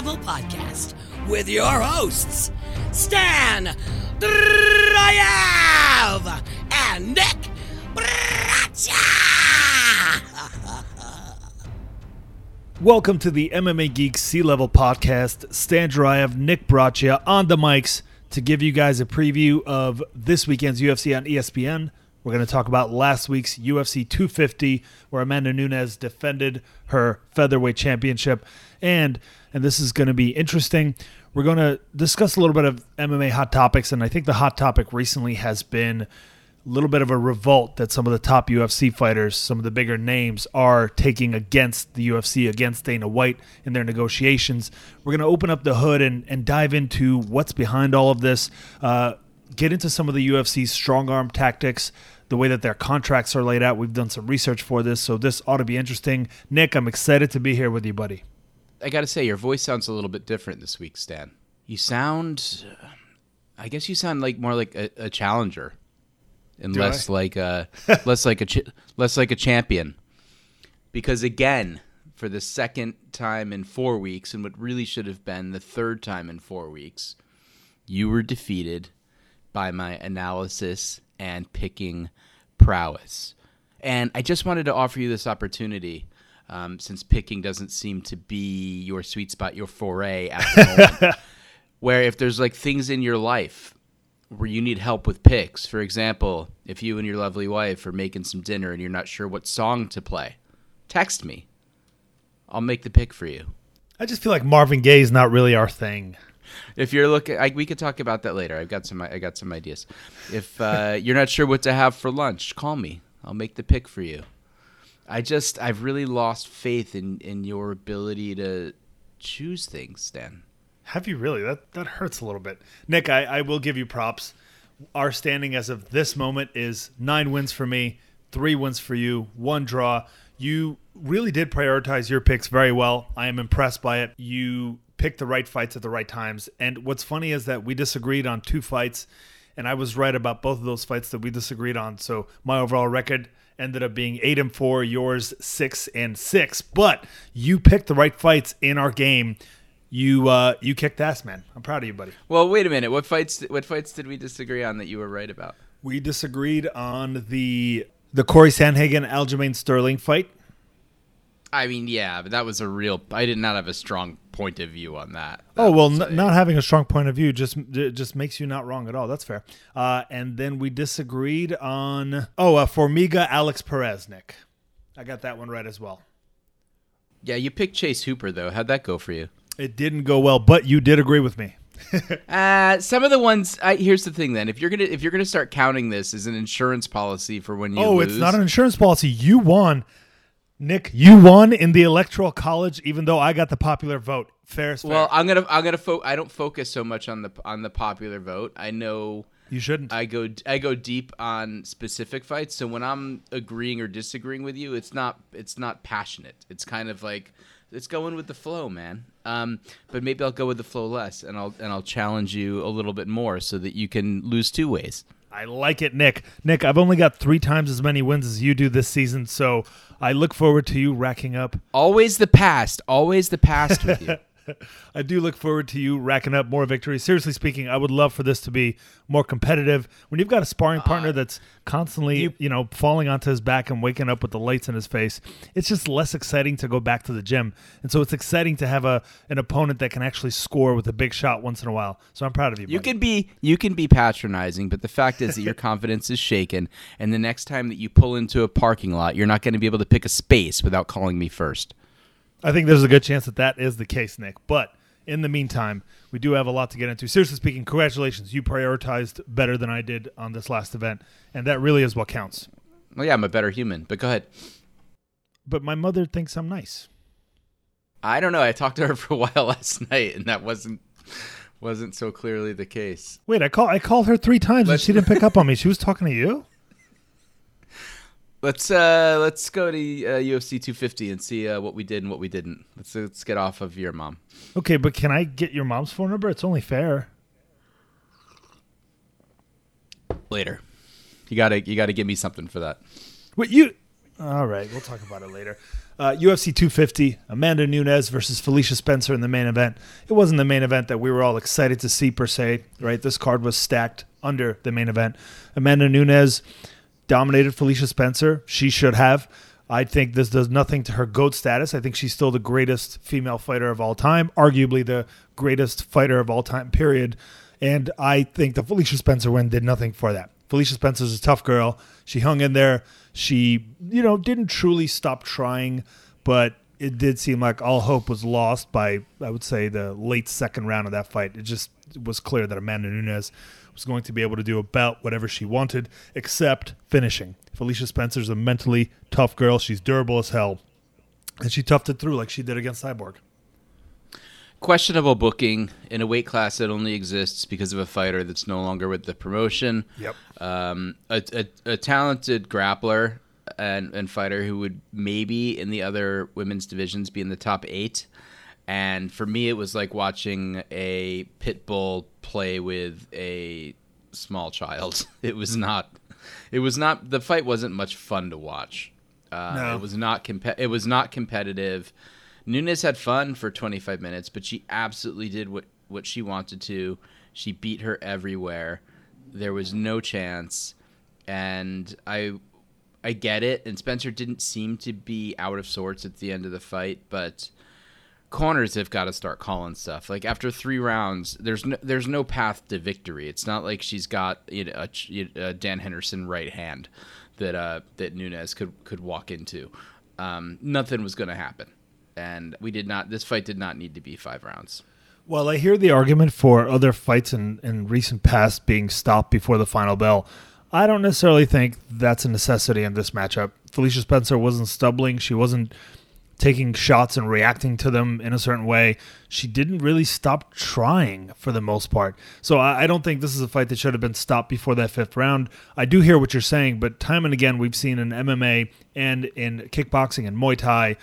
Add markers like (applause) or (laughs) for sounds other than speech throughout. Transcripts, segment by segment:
Podcast with your hosts, Stan Dryav and Nick Bracha. (laughs) Welcome to the MMA Geek Sea Level Podcast. Stan Dryav, Nick Braccia on the mics to give you guys a preview of this weekend's UFC on ESPN. We're going to talk about last week's UFC 250, where Amanda Nunes defended her featherweight championship, and and this is going to be interesting. We're going to discuss a little bit of MMA hot topics, and I think the hot topic recently has been a little bit of a revolt that some of the top UFC fighters, some of the bigger names, are taking against the UFC, against Dana White in their negotiations. We're going to open up the hood and, and dive into what's behind all of this, uh, get into some of the UFC's strong arm tactics, the way that their contracts are laid out. We've done some research for this, so this ought to be interesting. Nick, I'm excited to be here with you, buddy. I got to say, your voice sounds a little bit different this week, Stan. You sound, I guess you sound like more like a, a challenger, and Do less I? like a (laughs) less like a ch- less like a champion. Because again, for the second time in four weeks, and what really should have been the third time in four weeks, you were defeated by my analysis and picking prowess. And I just wanted to offer you this opportunity, um, since picking doesn't seem to be your sweet spot, your foray at the moment. (laughs) where if there's like things in your life where you need help with picks, for example, if you and your lovely wife are making some dinner and you're not sure what song to play, text me. I'll make the pick for you. I just feel like Marvin Gaye is not really our thing. If you're looking, I, we could talk about that later. I've got some. I got some ideas. If uh, (laughs) you're not sure what to have for lunch, call me. I'll make the pick for you. I just, I've really lost faith in in your ability to choose things, Stan. Have you really? That that hurts a little bit. Nick, I, I will give you props. Our standing as of this moment is nine wins for me, three wins for you, one draw. You really did prioritize your picks very well. I am impressed by it. You picked the right fights at the right times. And what's funny is that we disagreed on two fights, and I was right about both of those fights that we disagreed on. So my overall record ended up being eight and four, yours six and six. But you picked the right fights in our game. You uh, you kicked ass, man. I'm proud of you, buddy. Well, wait a minute. What fights? What fights did we disagree on that you were right about? We disagreed on the the Corey Sandhagen Aljamain Sterling fight. I mean, yeah, but that was a real. I did not have a strong point of view on that. Oh well, was n- a- not having a strong point of view just just makes you not wrong at all. That's fair. Uh, and then we disagreed on oh uh, Formiga Alex Perez. Nick, I got that one right as well. Yeah, you picked Chase Hooper though. How'd that go for you? It didn't go well, but you did agree with me. (laughs) Uh, some of the ones. I, here's the thing. Then, if you're gonna if you're gonna start counting this as an insurance policy for when you oh, lose, it's not an insurance policy. You won, Nick. You won in the electoral college, even though I got the popular vote. Fair is fair. Well, I'm gonna I'm gonna fo- I don't focus so much on the on the popular vote. I know you shouldn't. I go I go deep on specific fights. So when I'm agreeing or disagreeing with you, it's not it's not passionate. It's kind of like it's going with the flow, man. Um, but maybe I'll go with the flow less, and I'll and I'll challenge you a little bit more so that you can lose two ways. I like it, Nick. Nick, I've only got three times as many wins as you do this season, so I look forward to you racking up. Always the past. Always the past with you. (laughs) (laughs) I do look forward to you racking up more victories. Seriously speaking, I would love for this to be more competitive. When you've got a sparring ah. partner that's constantly, you, know, falling onto his back and waking up with the lights in his face, it's just less exciting to go back to the gym. And so it's exciting to have a an opponent that can actually score with a big shot once in a while. So I'm proud of you. You buddy. can be you can be patronizing, but the fact is that your (laughs) confidence is shaken, and the next time that you pull into a parking lot, you're not going to be able to pick a space without calling me first. I think there's a good chance that that is the case, Nick. But in the meantime, we do have a lot to get into. Seriously speaking, congratulations. You prioritized better than I did on this last event, and that really is what counts. Well, yeah, I'm a better human, but go ahead. But my mother thinks I'm nice. I don't know. I talked to her (laughs) for a while last night, and that wasn't wasn't so clearly the case. Wait, I call I called her three times and Let's- she didn't pick up on me. She was talking to you. Let's uh let's go to uh, UFC 250 and see uh, what we did and what we didn't. Let's let's get off of your mom. Okay, but can I get your mom's phone number? It's only fair. Later. You gotta you gotta give me something for that. Wait, you All right, we'll talk about it later. Uh, UFC 250, Amanda Nunes versus Felicia Spencer in the main event. It wasn't the main event that we were all excited to see per se, right? This card was stacked under the main event. Amanda Nunes dominated Felicia Spencer. She should have. I think this does nothing to her GOAT status. I think she's still the greatest female fighter of all time, arguably the greatest fighter of all time, period. And I think the Felicia Spencer win did nothing for that. Felicia Spencer's a tough girl. She hung in there. She, you know, didn't truly stop trying, but it did seem like all hope was lost by, I would say, the late second round of that fight. It just was clear that Amanda Nunes was going to be able to do about whatever she wanted, except finishing. Felicia Spencer's a mentally tough girl. She's durable as hell. And she toughed it through like she did against Cyborg. Questionable booking in a weight class that only exists because of a fighter that's no longer with the promotion. Yep. Um, a, a, a talented grappler and, and fighter who would maybe in the other women's divisions be in the top eight. And for me, it was like watching a pit bull play with a small child. (laughs) It was not. It was not. The fight wasn't much fun to watch. Uh, No. It was not. Compe- it was not competitive. Nunes had fun for 25 minutes, but she absolutely did what what she wanted to. She beat her everywhere. There was no chance, and I I get it. And Spencer didn't seem to be out of sorts at the end of the fight, but corners have got to start calling stuff. Like after three rounds, there's no there's no path to victory. It's not like she's got you know, a, a Dan Henderson right hand that uh, that Nunes could could walk into. Um, nothing was going to happen, and we did not. This fight did not need to be five rounds. Well, I hear the argument for other fights in, in recent past being stopped before the final bell. I don't necessarily think that's a necessity in this matchup. Felicia Spencer wasn't stumbling. She wasn't taking shots and reacting to them in a certain way. She didn't really stop trying for the most part. So I, I don't think this is a fight that should have been stopped before that fifth round. I do hear what you're saying, but time and again, we've seen in MMA and in kickboxing and Muay Thai,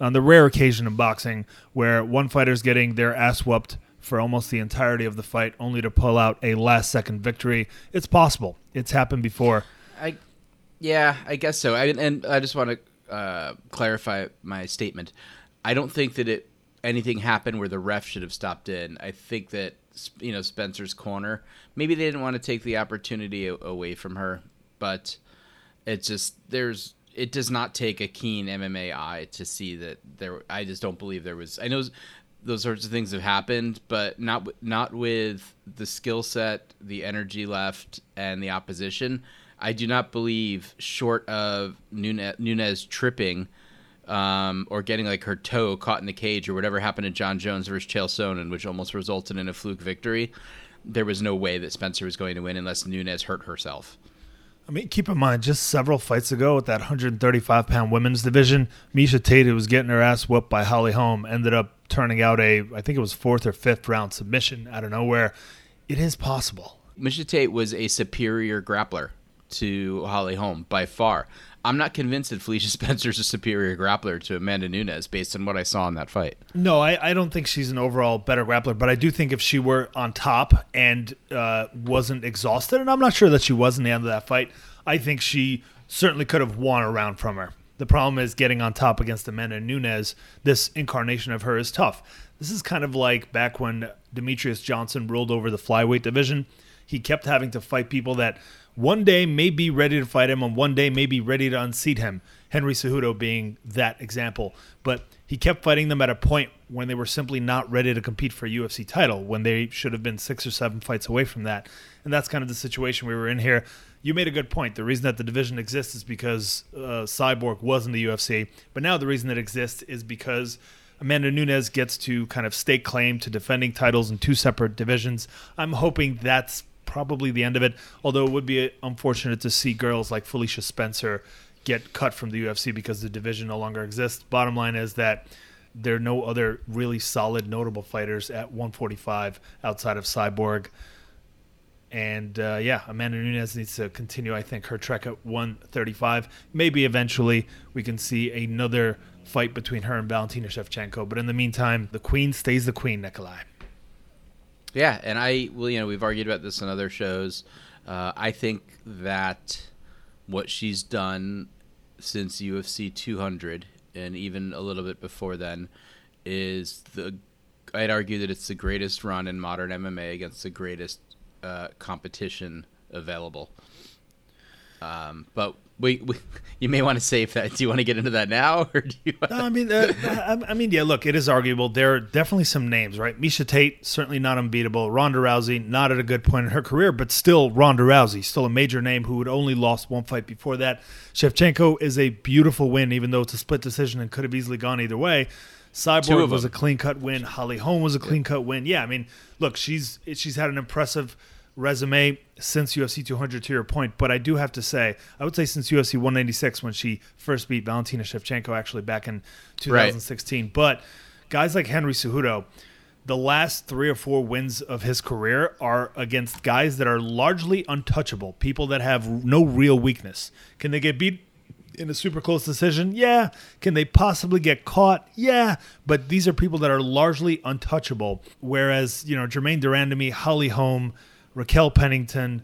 on the rare occasion in boxing, where one fighter's getting their ass whooped for almost the entirety of the fight, only to pull out a last second victory. It's possible. It's happened before. I, yeah, I guess so. I, and I just want to uh, clarify my statement. I don't think that it anything happened where the ref should have stopped in. I think that you know Spencer's corner. Maybe they didn't want to take the opportunity away from her, but it's just there's it does not take a keen MMA eye to see that there. I just don't believe there was. I know those sorts of things have happened, but not not with the skill set, the energy left, and the opposition. I do not believe, short of Nunes, Nunes tripping um, or getting like her toe caught in the cage or whatever happened to Jon Jones versus Chael Sonnen, which almost resulted in a fluke victory. There was no way that Spencer was going to win unless Nunes hurt herself. I mean, keep in mind, just several fights ago with that 135 pound women's division, Miesha Tate, who was getting her ass whooped by Holly Holm, ended up turning out a, I think it was fourth or fifth round submission out of nowhere. It is possible. Miesha Tate was a superior grappler to Holly Holm by far. I'm not convinced that Felicia (laughs) Spencer's a superior grappler to Amanda Nunes based on what I saw in that fight. No, I, I don't think she's an overall better grappler, but I do think if she were on top and uh, wasn't exhausted, and I'm not sure that she was in the end of that fight, I think she certainly could have won a round from her. The problem is getting on top against Amanda Nunes. This incarnation of her is tough. This is kind of like back when Demetrious Johnson ruled over the flyweight division. He kept having to fight people that one day may be ready to fight him and one day may be ready to unseat him. Henry Cejudo being that example. But he kept fighting them at a point when they were simply not ready to compete for a UFC title, when they should have been six or seven fights away from that. And that's kind of the situation we were in here. You made a good point. The reason that the division exists is because uh, Cyborg was in the UFC. But now the reason it exists is because Amanda Nunes gets to kind of stake claim to defending titles in two separate divisions. I'm hoping that's probably the end of it. Although it would be unfortunate to see girls like Felicia Spencer get cut from the UFC because the division no longer exists. Bottom line is that there are no other really solid, notable fighters at 145 outside of Cyborg. And uh, yeah, Amanda Nunes needs to continue, I think, her trek at 135. Maybe eventually we can see another fight between her and Valentina Shevchenko. But in the meantime, the queen stays the queen, Nikolai. Yeah, and I well, you know, we've argued about this on other shows. Uh, I think that what she's done since UFC 200 and even a little bit before then is the I'd argue that it's the greatest run in modern MMA against the greatest uh, competition available. Um, but we, we, (laughs) you may want to save that. Do you want to get into that now, or do you? No, I mean, uh, (laughs) I, I, mean, yeah. Look, it is arguable. There are definitely some names, right? Miesha Tate certainly not unbeatable. Ronda Rousey not at a good point in her career, but still Ronda Rousey, still a major name who had only lost one fight before that. Shevchenko is a beautiful win, even though it's a split decision and could have easily gone either way. Cyborg was a clean cut win. Holly Holm was a clean cut win. Yeah, I mean, look, she's she's had an impressive resume since UFC 200 to your point, but I do have to say, I would say since UFC 196 when she first beat Valentina Shevchenko actually back in 2016. Right. But guys like Henry Cejudo, the last three or four wins of his career are against guys that are largely untouchable, people that have no real weakness. Can they get beat in a super close decision? Yeah. Can they possibly get caught? Yeah. But these are people that are largely untouchable. Whereas, you know, Germaine de Randamie, Holly Holm, Raquel Pennington,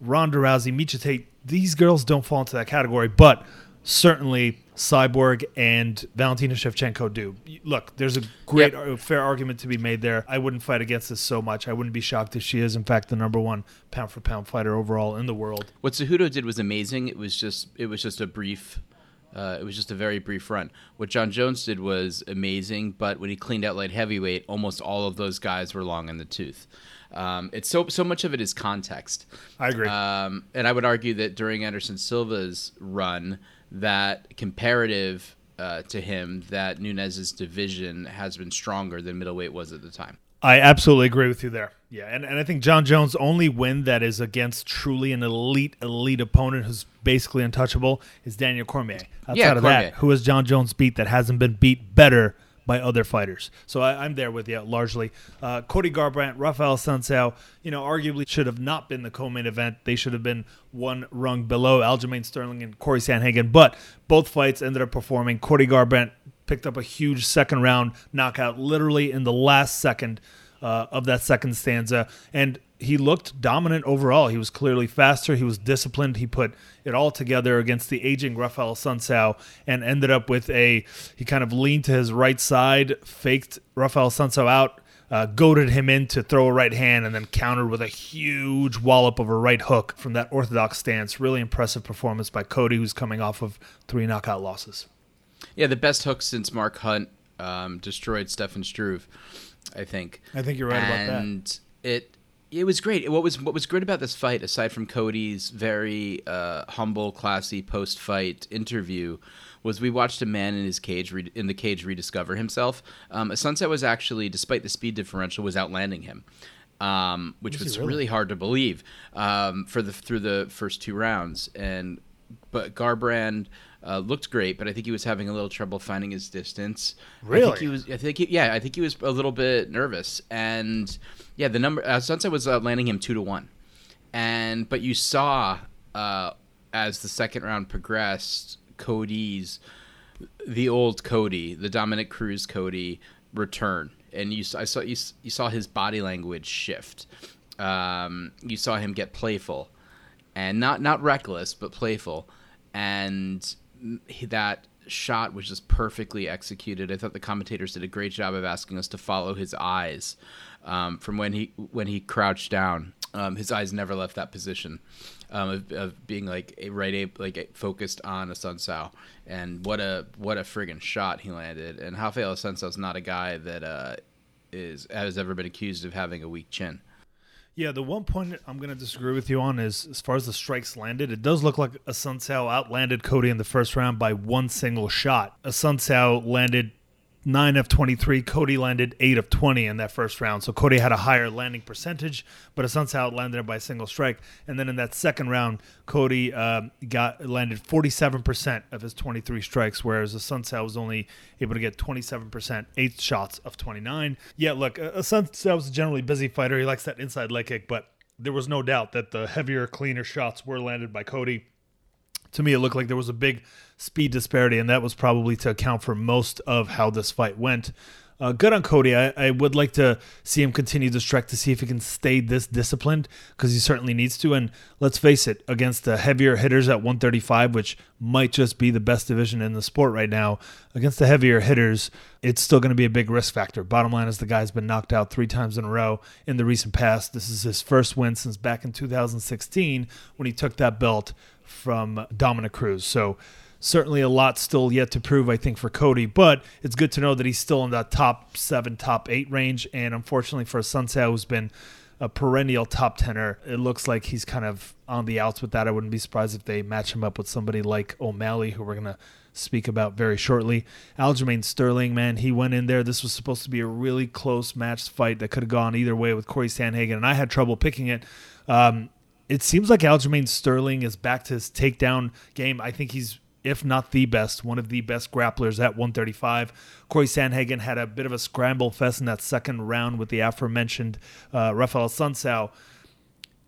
Ronda Rousey, Miesha Tate, these girls don't fall into that category, but certainly Cyborg and Valentina Shevchenko do. Look, there's a great, yep. Uh, fair argument to be made there. I wouldn't fight against this so much. I wouldn't be shocked if she is, in fact, the number one pound for pound fighter overall in the world. What Cejudo did was amazing. It was just, it was just a brief. Uh, it was just a very brief run. What Jon Jones did was amazing, but when he cleaned out light heavyweight, almost all of those guys were long in the tooth. Um, it's so so much of it is context. I agree. Um, and I would argue that during Anderson Silva's run, that comparative uh, to him, that Nunes's division has been stronger than middleweight was at the time. I absolutely agree with you there. Yeah, and, and I think Jon Jones' only win that is against truly an elite, elite opponent who's basically untouchable is Daniel Cormier. Outside yeah, of Cormier. that, who has Jon Jones beat that hasn't been beat better by other fighters. So I, am there with you largely. Uh, Cody Garbrandt, Rafael Assunção, you know, arguably should have not been the co-main event. They should have been one rung below Aljamain Sterling and Corey Sandhagen. But both fights ended up performing. Cody Garbrandt picked up a huge second round knockout, literally in the last second uh, of that second stanza. And he looked dominant overall. He was clearly faster. He was disciplined. He put it all together against the aging Rafael Assunção and ended up with a. He kind of leaned to his right side, faked Rafael Assunção out, uh, goaded him in to throw a right hand, and then countered with a huge wallop of a right hook from that orthodox stance. Really impressive performance by Cody, who's coming off of three knockout losses. Yeah, the best hook since Mark Hunt um, destroyed Stefan Struve, I think. I think you're right and about that. And it it was great. What was what was great about this fight, aside from Cody's very uh, humble, classy post-fight interview, was we watched a man in his cage re- in the cage rediscover himself. Um, Sunset was actually, despite the speed differential, was outlanding him, um, which was, was really? really? hard to believe um, for the through the first two rounds. And but Garbrandt uh, looked great, but I think he was having a little trouble finding his distance. Really? I think he was. I think he, yeah, I think he was a little bit nervous, and yeah, the number uh, Sunset was uh, landing him two to one, and but you saw uh, as the second round progressed, Cody's the old Cody, the Dominick Cruz Cody return, and you I saw you, you saw his body language shift. Um, you saw him get playful, and not not reckless, but playful, and that shot was just perfectly executed. I thought the commentators did a great job of asking us to follow his eyes um, from when he when he crouched down. Um, his eyes never left that position um, of, of, being like a right a like focused on Assunção. And what a what a friggin' shot he landed. And Rafael is not a guy that uh, is has ever been accused of having a weak chin. Yeah, the one point I'm going to disagree with you on is as far as the strikes landed, it does look like Assunção outlanded Cody in the first round by one single shot. Assunção landed 9 of 23. Cody landed 8 of 20 in that first round. So Cody had a higher landing percentage, but Assunção landed it by a single strike. And then in that second round, Cody uh, got landed 47% of his 23 strikes, whereas Assunção was only able to get 27%, eight shots of 29. Yeah, look, uh, Assunção was a generally busy fighter. He likes that inside leg kick, but there was no doubt that the heavier, cleaner shots were landed by Cody to me, it looked like there was a big speed disparity, and that was probably to account for most of how this fight went. Uh, good on Cody. I, I would like to see him continue this trek to see if he can stay this disciplined because he certainly needs to. And let's face it, against the heavier hitters at 135, which might just be the best division in the sport right now, against the heavier hitters, it's still going to be a big risk factor. Bottom line is the guy's been knocked out three times in a row in the recent past. This is his first win since back in 2016 when he took that belt from Dominick Cruz. So certainly a lot still yet to prove, I think, for Cody. But it's good to know that he's still in that top seven, top eight range. And unfortunately for Assunção, who's been a perennial top tenor, it looks like he's kind of on the outs with that. I wouldn't be surprised if they match him up with somebody like O'Malley, who we're going to speak about very shortly. Aljamain Sterling, man, he went in there. This was supposed to be a really close match fight that could have gone either way with Corey Sandhagen, and I had trouble picking it. Um, it seems like Aljamain Sterling is back to his takedown game. I think he's if not the best, one of the best grapplers at 135. Corey Sandhagen had a bit of a scramble fest in that second round with the aforementioned uh, Rafael Assunção.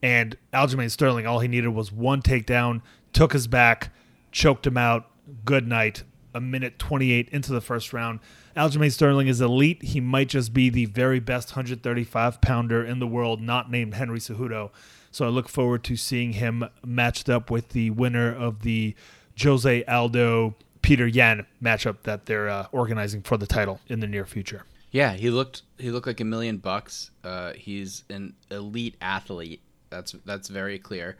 And Aljamain Sterling, all he needed was one takedown, took his back, choked him out. Good night. A minute 28 into the first round. Aljamain Sterling is elite. He might just be the very best 135 pounder in the world, not named Henry Cejudo. So I look forward to seeing him matched up with the winner of the Jose Aldo Petr Yan matchup that they're uh, organizing for the title in the near future. Yeah, he looked he looked like a million bucks. Uh, he's an elite athlete. That's that's very clear,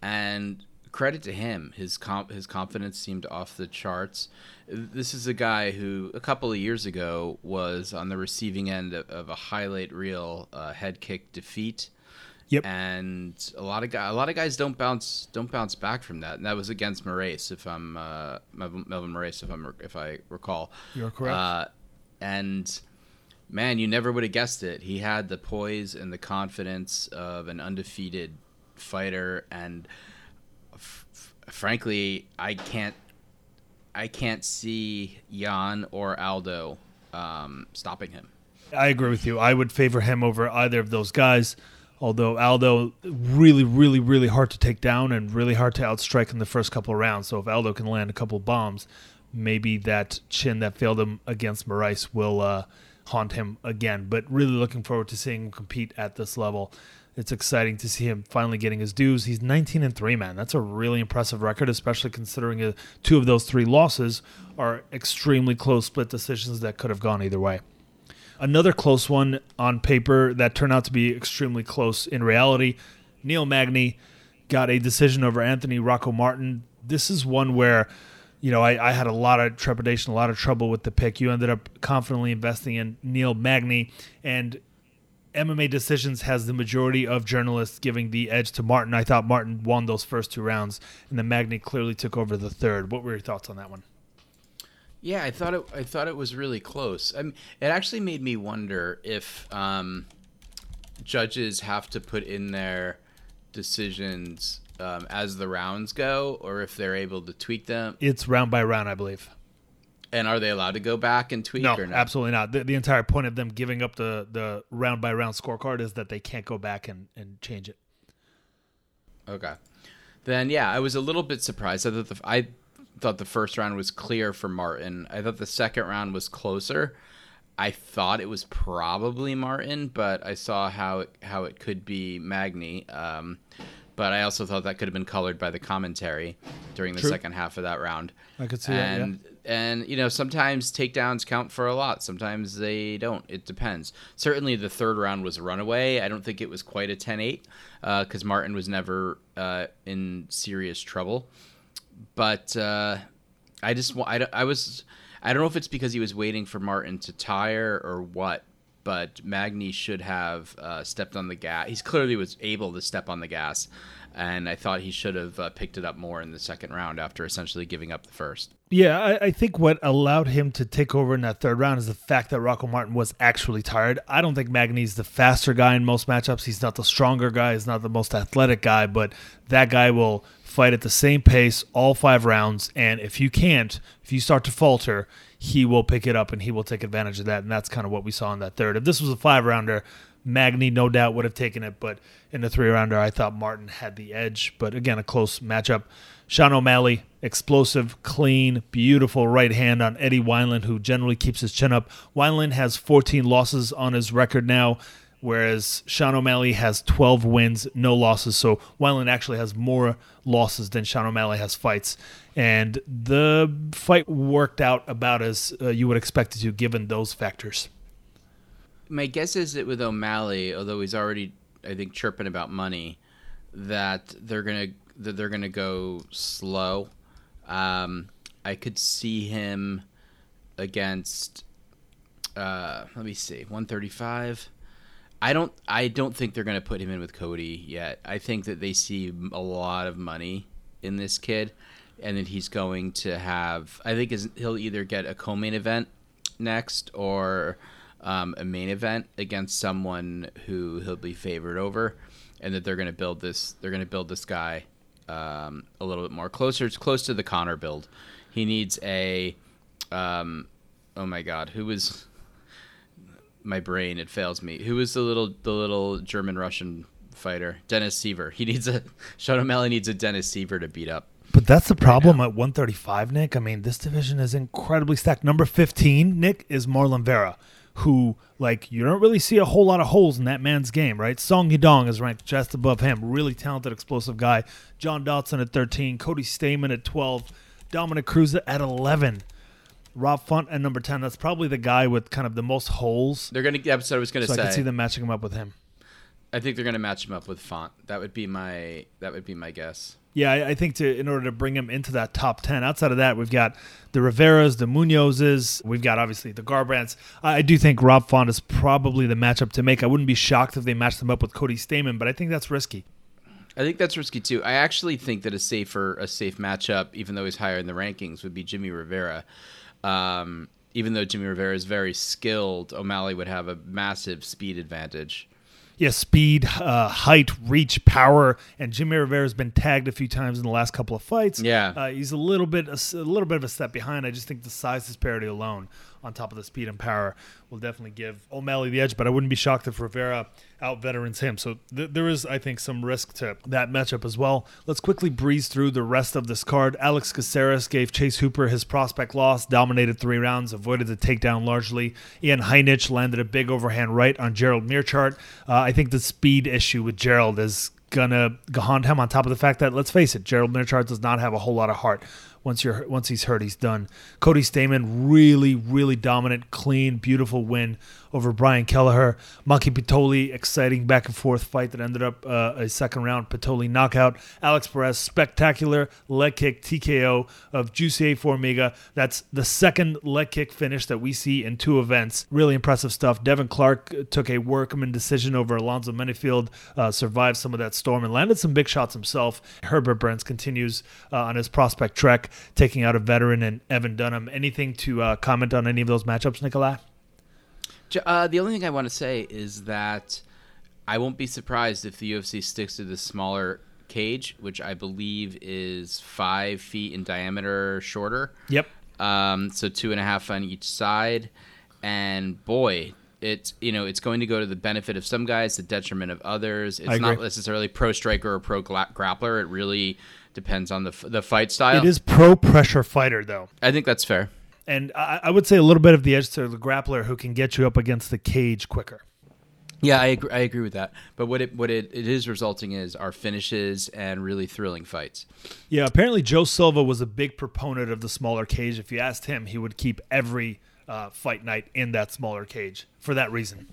and credit to him. His comp his confidence seemed off the charts. This is a guy who a couple of years ago was on the receiving end of, of a highlight reel uh, head kick defeat Yep. And a lot of guys, a lot of guys don't bounce don't bounce back from that. And that was against Moraes, if I'm uh, Melvin Moraes, if I'm if I recall. You're correct. Uh, and man, you never would have guessed it. He had the poise and the confidence of an undefeated fighter, and f- frankly, I can't I can't see Yan or Aldo um, stopping him. I agree with you. I would favor him over either of those guys. Although Aldo really, really, really hard to take down and really hard to outstrike in the first couple rounds. So if Aldo can land a couple bombs, maybe that chin that failed him against Moraes will uh, haunt him again. But really looking forward to seeing him compete at this level. It's exciting to see him finally getting his dues. He's 19 and 3, man. That's a really impressive record, especially considering uh, two of those three losses are extremely close split decisions that could have gone either way. Another close one on paper that turned out to be extremely close in reality. Neil Magny got a decision over Anthony Rocco Martin. This is one where, you know, I, I, had a lot of trepidation, a lot of trouble with the pick. You ended up confidently investing in Neil Magny, and MMA Decisions has the majority of journalists giving the edge to Martin. I thought Martin won those first two rounds, and then Magny clearly took over the third. What were your thoughts on that one? Yeah, I thought it. I thought it was really close. I mean, it actually made me wonder if um, judges have to put in their decisions um, as the rounds go, or if they're able to tweak them. It's round by round, I believe. And are they allowed to go back and tweak? No, or absolutely not. The, the entire point of them giving up the the round by round scorecard is that they can't go back and, and change it. Okay, then yeah, I was a little bit surprised. I thought the I thought the first round was clear for Martin. I thought the second round was closer. I thought it was probably Martin, but I saw how it, how it could be Magny. Um, but I also thought that could have been colored by the commentary during the True. second half of that round. I could see and, that. Yeah. And you know, sometimes takedowns count for a lot. Sometimes they don't. It depends. Certainly, the third round was a runaway. I don't think it was quite a 10-8 because uh, Martin was never uh, in serious trouble but uh, I just I, I was I don't know if it's because he was waiting for Martin to tire or what, but Magny should have uh, stepped on the gas. He's clearly was able to step on the gas, and I thought he should have uh, picked it up more in the second round after essentially giving up the first. Yeah, I, I, think what allowed him to take over in that third round is the fact that Rocco Martin was actually tired. I don't think Magny's the faster guy in most matchups. He's not the stronger guy. He's not the most athletic guy, but that guy will fight at the same pace all five rounds. And if you can't, if you start to falter, he will pick it up and he will take advantage of that. And that's kind of what we saw in that third. If this was a five rounder, Magny no doubt would have taken it. But in the three rounder, I thought Martin had the edge. But again, a close matchup. Sean O'Malley, explosive, clean, beautiful right hand on Eddie Wineland, who generally keeps his chin up. Wineland has 14 losses on his record now, whereas Sean O'Malley has 12 wins, no losses. So Wineland actually has more losses than Sean O'Malley has fights. And the fight worked out about as uh, you would expect it to, given those factors. My guess is that with O'Malley, although he's already, I think, chirping about money, that they're gonna that they're gonna go slow. Um, I could see him against. Uh, let me see, one thirty five. I don't. I don't think they're going to put him in with Cody yet. I think that they see a lot of money in this kid, and that he's going to have. I think is he'll either get a co-main event next or um, a main event against someone who he'll be favored over, and that they're going to build this. They're going to build this guy um, a little bit more closer. It's close to the Conor build. He needs a. Um, oh my God, who was my brain? It fails me. Who was the little the little German Russian fighter? Dennis Siver. He needs a. (laughs) Sean O'Malley needs a Dennis Siver to beat up. But that's the problem at 135, Nick. I mean, this division is incredibly stacked. Number 15, Nick, is Marlon Vera, who, like, you don't really see a whole lot of holes in that man's game, right? Song Yadong is ranked just above him. Really talented, explosive guy. John Dodson at 13, Cody Stamann at 12, Dominick Cruz at 11. Rob Font at number 10. That's probably the guy with kind of the most holes. They're gonna. That's what I was gonna So I say. can see them matching him up with him. I think they're gonna match him up with Font. That would be my. That would be my guess. Yeah, I, I think to in order to bring him into that top ten. Outside of that, we've got the Riveras, the Munozes. We've got obviously the Garbrandts. I, I do think Rob Font is probably the matchup to make. I wouldn't be shocked if they matched them up with Cody Stamann, but I think that's risky. I think that's risky too. I actually think that a safer, a safe matchup, even though he's higher in the rankings, would be Jimmy Rivera. Um, even though Jimmy Rivera is very skilled, O'Malley would have a massive speed advantage. Yeah, speed, uh, height, reach, power, and Jimmy Rivera's been tagged a few times in the last couple of fights. Yeah. uh, he's a little bit a, a little bit of a step behind. I just think the size disparity alone, on top of the speed and power, will definitely give O'Malley the edge. But I wouldn't be shocked if Rivera out veterans him. So th- there is, I think, some risk to that matchup as well. Let's quickly breeze through the rest of this card. Alex Caceres gave Chase Hooper his prospect loss, dominated three rounds, avoided the takedown largely. Ian Heinisch landed a big overhand right on Gerald Meerschaert. Uh, I think the speed issue with Gerald is gonna haunt him on top of the fact that let's face it, Gerald Meerschaert does not have a whole lot of heart. Once you're once he's hurt, he's done. Cody Stamann, really, really dominant, clean, beautiful win over Brian Kelleher. Maki Pitolo, exciting back and forth fight that ended up uh, a second round Pitolo knockout. Alex Perez, spectacular leg kick TKO of Jussier Formiga. That's the second leg kick finish that we see in two events. Really impressive stuff. Devin Clark uh, took a workman decision over Alonzo Menifield, uh, survived some of that storm and landed some big shots himself. Herbert Burns continues uh, on his prospect trek, taking out a veteran and Evan Dunham. Anything to uh, comment on any of those matchups, Nikolai? Uh, the only thing I want to say is that I won't be surprised if the UFC sticks to the smaller cage, which I believe is five feet in diameter shorter. Yep. Um, so two and a half on each side, and boy, it's you know it's going to go to the benefit of some guys, the detriment of others. It's not necessarily pro striker or pro grappler. It really depends on the f- the fight style. It is pro pressure fighter though. I think that's fair. And I, I would say a little bit of the edge to the grappler who can get you up against the cage quicker. Yeah, I agree, I agree with that. But what it what it, it is resulting is are finishes and really thrilling fights. Yeah, apparently Joe Silva was a big proponent of the smaller cage. If you asked him, he would keep every uh, fight night in that smaller cage for that reason.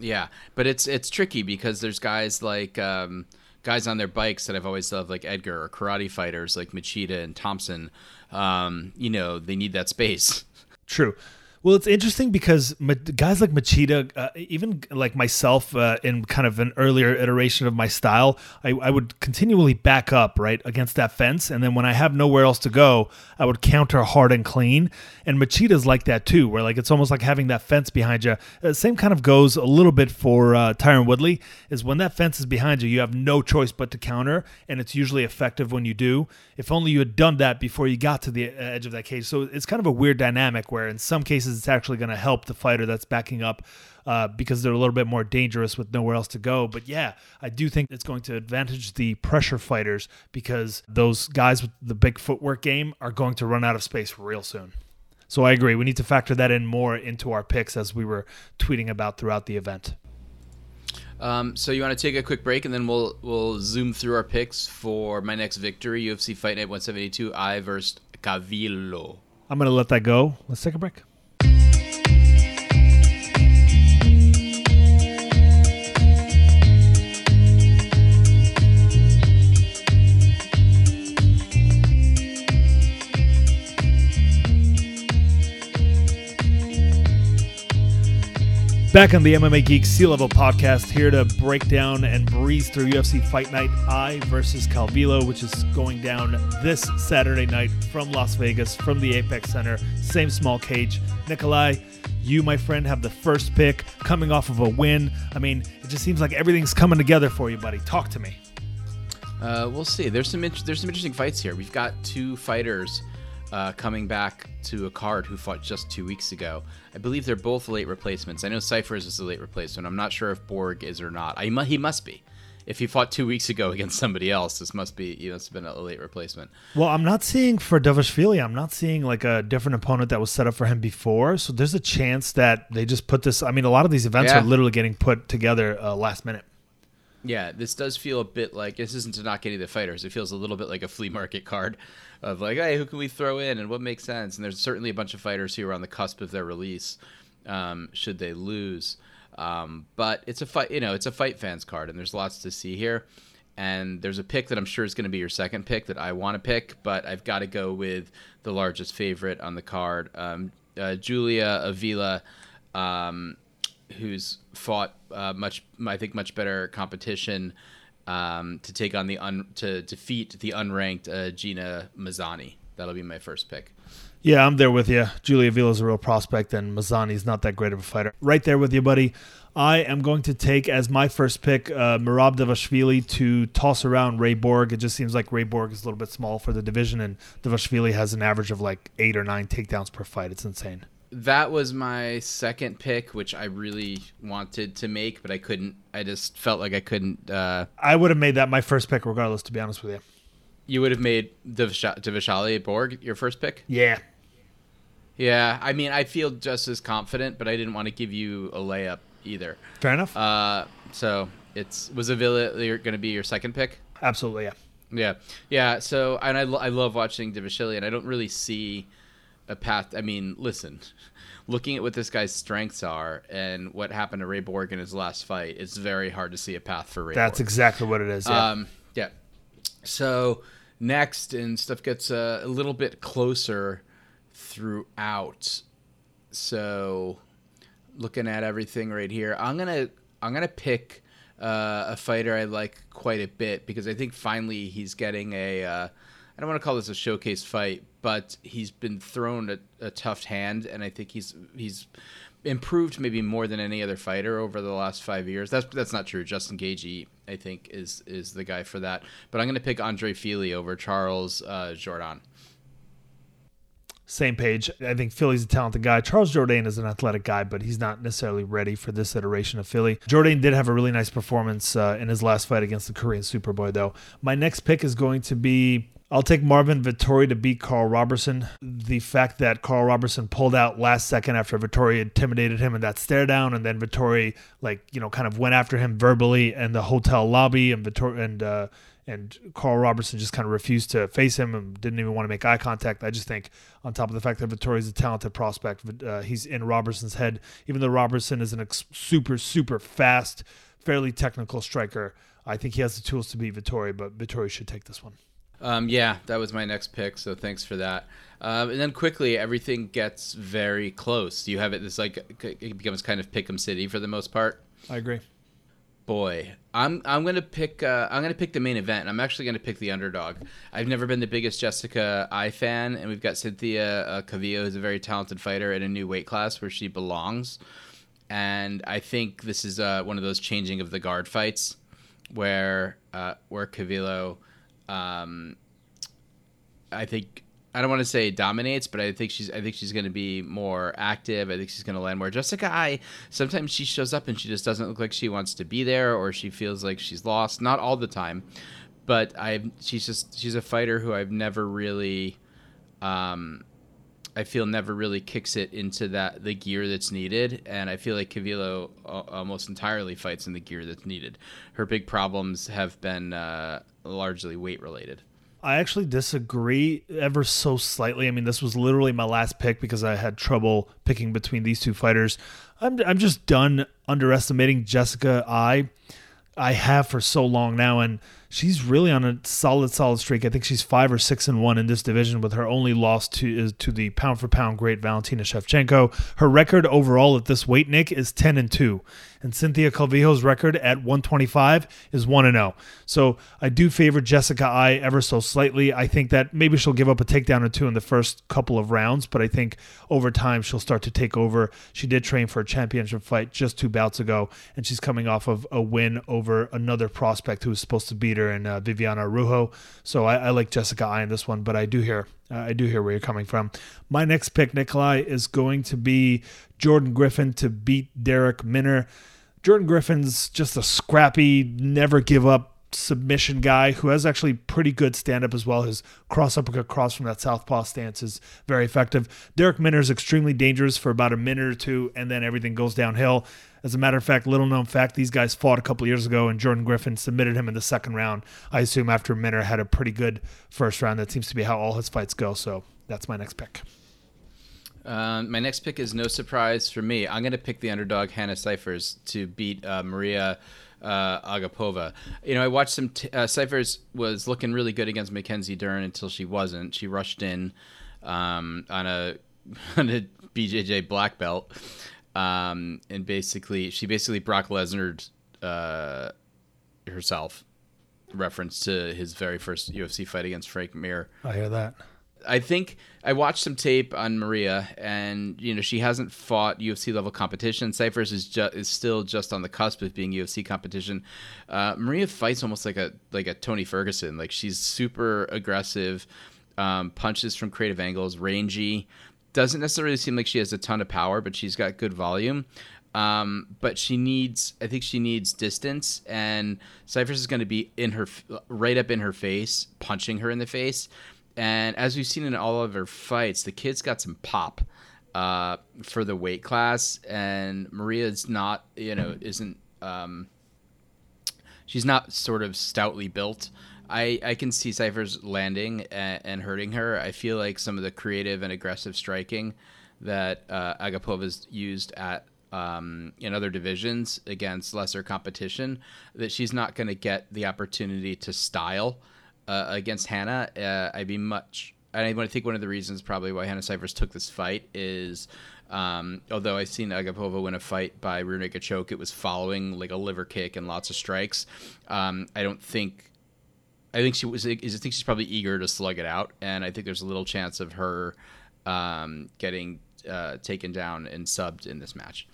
Yeah, but it's it's tricky because there's guys like um, guys on their bikes that I've always loved, like Edgar, or karate fighters like Machida and Thompson. Um, you know, they need that space. (laughs) True. Well, it's interesting because guys like Machida, uh, even like myself, uh, in kind of an earlier iteration of my style, I, I would continually back up right against that fence, and then when I have nowhere else to go, I would counter hard and clean. And Machida's like that too, where like it's almost like having that fence behind you. Uh, same kind of goes a little bit for uh, Tyron Woodley. Is when that fence is behind you, you have no choice but to counter, and it's usually effective when you do. If only you had done that before you got to the edge of that cage. So it's kind of a weird dynamic where in some cases it's actually going to help the fighter that's backing up uh, because they're a little bit more dangerous with nowhere else to go. But yeah, I do think it's going to advantage the pressure fighters because those guys with the big footwork game are going to run out of space real soon. So I agree. We need to factor that in more into our picks as we were tweeting about throughout the event. Um, so you want to take a quick break and then we'll we'll zoom through our picks for my next victory, UFC Fight Night 172, Eye versus Calvillo. I'm going to let that go. Let's take a break. Back on the MMA Geek Sea Level podcast, here to break down and breeze through UFC Fight Night Eye versus Calvillo, which is going down this Saturday night from Las Vegas, from the Apex Center, same small cage. Nikolai, you, my friend, have the first pick coming off of a win. I mean, it just seems like everything's coming together for you, buddy. Talk to me. Uh, we'll see. There's some int- there's some interesting fights here. We've got two fighters uh, coming back to a card who fought just two weeks ago. I believe they're both late replacements. I know Cifers is a late replacement. I'm not sure if Borg is or not. I, he must be. If he fought two weeks ago (laughs) against somebody else, this must be you know it's been a late replacement. Well, I'm not seeing for Dvalishvili. I'm not seeing like a different opponent that was set up for him before. So there's a chance that they just put this. I mean, a lot of these events Yeah. are literally getting put together uh, last minute. Yeah, this does feel a bit like this isn't to knock any of the fighters. It feels a little bit like a flea market card of like, hey, who can we throw in and what makes sense? And there's certainly a bunch of fighters who are on the cusp of their release, um, should they lose. Um, but it's a fight, you know, it's a fight fans card, and there's lots to see here. And there's a pick that I'm sure is going to be your second pick that I want to pick, but I've got to go with the largest favorite on the card, um, uh, Julia Avila. Um, who's fought uh, much, I think, much better competition um, to take on the un, to defeat the unranked uh, Gina Mazany. That'll be my first pick. Yeah, I'm there with you. Julia Vila's a real prospect, and Mazany's not that great of a fighter. Right there with you, buddy. I am going to take as my first pick uh, Merab Dvalishvili to toss around Ray Borg. It just seems like Ray Borg is a little bit small for the division, and Dvalishvili has an average of like eight or nine takedowns per fight. It's insane. That was my second pick, which I really wanted to make, but I couldn't. I just felt like I couldn't. Uh, I would have made that my first pick regardless, to be honest with you. you would have made Devish- Devishali Borg your first pick. Yeah. Yeah, I mean, I feel just as confident, but I didn't want to give you a layup either. Fair enough. Uh, so it's was Avila going to be your second pick? Absolutely, yeah. Yeah, yeah. So and I, lo- I love watching Divashili, and I don't really see a path. I mean, listen, (laughs) looking at what this guy's strengths are and what happened to Ray Borg in his last fight, it's very hard to see a path for Ray. That's Borg. exactly what it is. Yeah. Um, yeah. So next, and stuff gets uh, a little bit closer throughout. So looking at everything right here, I'm gonna I'm gonna pick uh, a fighter I like quite a bit because I think finally he's getting a. Uh, I don't want to call this a showcase fight, but he's been thrown a, a tough hand, and I think he's he's improved maybe more than any other fighter over the last five years. That's that's not true. Justin Gaethje, I think, is is the guy for that. But I'm going to pick Andre Fili over Charles uh, Jourdain. Same page. I think Fili's a talented guy. Charles Jourdain is an athletic guy, but he's not necessarily ready for this iteration of Fili. Jourdain did have a really nice performance uh, in his last fight against the Korean Superboy, though. My next pick is going to be. I'll take Marvin Vettori to beat Karl Roberson. The fact that Karl Roberson pulled out last second after Vettori intimidated him in that stare down, and then Vettori, like you know, kind of went after him verbally in the hotel lobby, and Vettori and uh, and Karl Roberson just kind of refused to face him and didn't even want to make eye contact. I just think, on top of the fact that Vettori's a talented prospect, uh, he's in Roberson's head. Even though Roberson is an ex- super, super fast, fairly technical striker, I think he has the tools to beat Vettori, but Vettori should take this one. Um, yeah, that was my next pick. So thanks for that. Um, and then quickly, everything gets very close. You have it. It's like it becomes kind of Pick'em City for the most part. I agree. Boy, I'm I'm gonna pick uh, I'm gonna pick the main event. I'm actually gonna pick the underdog. I've never been the biggest Jessica Eye fan, and we've got Cynthia uh, Calvillo, who's a very talented fighter in a new weight class where she belongs. And I think this is uh, one of those changing of the guard fights, where uh, where Calvillo, um, I think I don't want to say dominates, but I think she's I think she's going to be more active. I think she's going to land more. Jessica Eye sometimes she shows up and she just doesn't look like she wants to be there, or she feels like she's lost. Not all the time, but I she's just she's a fighter who I've never really. Um, I feel never really kicks it into that the gear that's needed, and I feel like Calvillo almost entirely fights in the gear that's needed. Her big problems have been uh, largely weight related. I actually disagree ever so slightly. I mean, this was literally my last pick because I had trouble picking between these two fighters. I'm I'm just done underestimating Jessica Eye I have for so long now, and she's really on a solid, solid streak. I think she's five or six and one in this division, with her only loss to is to the pound for pound great Valentina Shevchenko. Her record overall at this weight, Nick, is ten and two and Cynthia Calvillo's record at 125 is 1 and 0. So I do favor Jessica Eye ever so slightly. I think that maybe she'll give up a takedown or two in the first couple of rounds, but I think over time she'll start to take over. She did train for a championship fight just two bouts ago, and she's coming off of a win over another prospect who was supposed to beat in uh, Viviane Araujo. So I, I like Jessica Eye in this one, but I do hear uh, I do hear where you're coming from. My next pick, Nikolai, is going to be Jordan Griffin to beat Darrick Minner. Jordan Griffin's just a scrappy, never give up submission guy who has actually pretty good stand up as well. His cross uppercut cross from that southpaw stance is very effective. Darrick Minner is extremely dangerous for about a minute or two, and then everything goes downhill. As a matter of fact, little known fact, these guys fought a couple years ago, and Jordan Griffin submitted him in the second round. I assume after Minner had a pretty good first round. That seems to be how all his fights go. So that's my next pick. Uh, my next pick is no surprise for me. I'm going to pick the underdog Hannah Cifers to beat uh, Maria uh, Agapova. You know, I watched some. T- uh, Cifers was looking really good against Mackenzie Dern until she wasn't. She rushed in um, on a (laughs) on a BJJ black belt, um, and basically she basically Brock Lesnar uh, herself. Reference to his very first UFC fight against Frank Mir. I hear that. I think I watched some tape on Maria, and you know she hasn't fought UFC level competition. Cifers is ju- is still just on the cusp of being UFC competition. Uh, Maria fights almost like a like a Tony Ferguson. Like she's super aggressive, um, punches from creative angles, rangy. Doesn't necessarily seem like she has a ton of power, but she's got good volume. Um, but she needs, I think she needs distance, and Cifers is going to be in her, right up in her face, punching her in the face. And as we've seen in all of her fights, the kid's got some pop uh, for the weight class, and Maria's not, you know, isn't. Um, she's not sort of stoutly built. I, I can see Cifers landing and, and, hurting her. I feel like some of the creative and aggressive striking that uh, Agapova's used at um, in other divisions against lesser competition, that she's not going to get the opportunity to style uh, against Hannah, uh, I'd be much. And I think one of the reasons probably why Hannah Cifers took this fight is, um, although I've seen Agapova win a fight by rear choke, it was following like a liver kick and lots of strikes. Um, I don't think. I think she was. I think she's probably eager to slug it out, and I think there's a little chance of her um, getting uh, taken down and subbed in this match.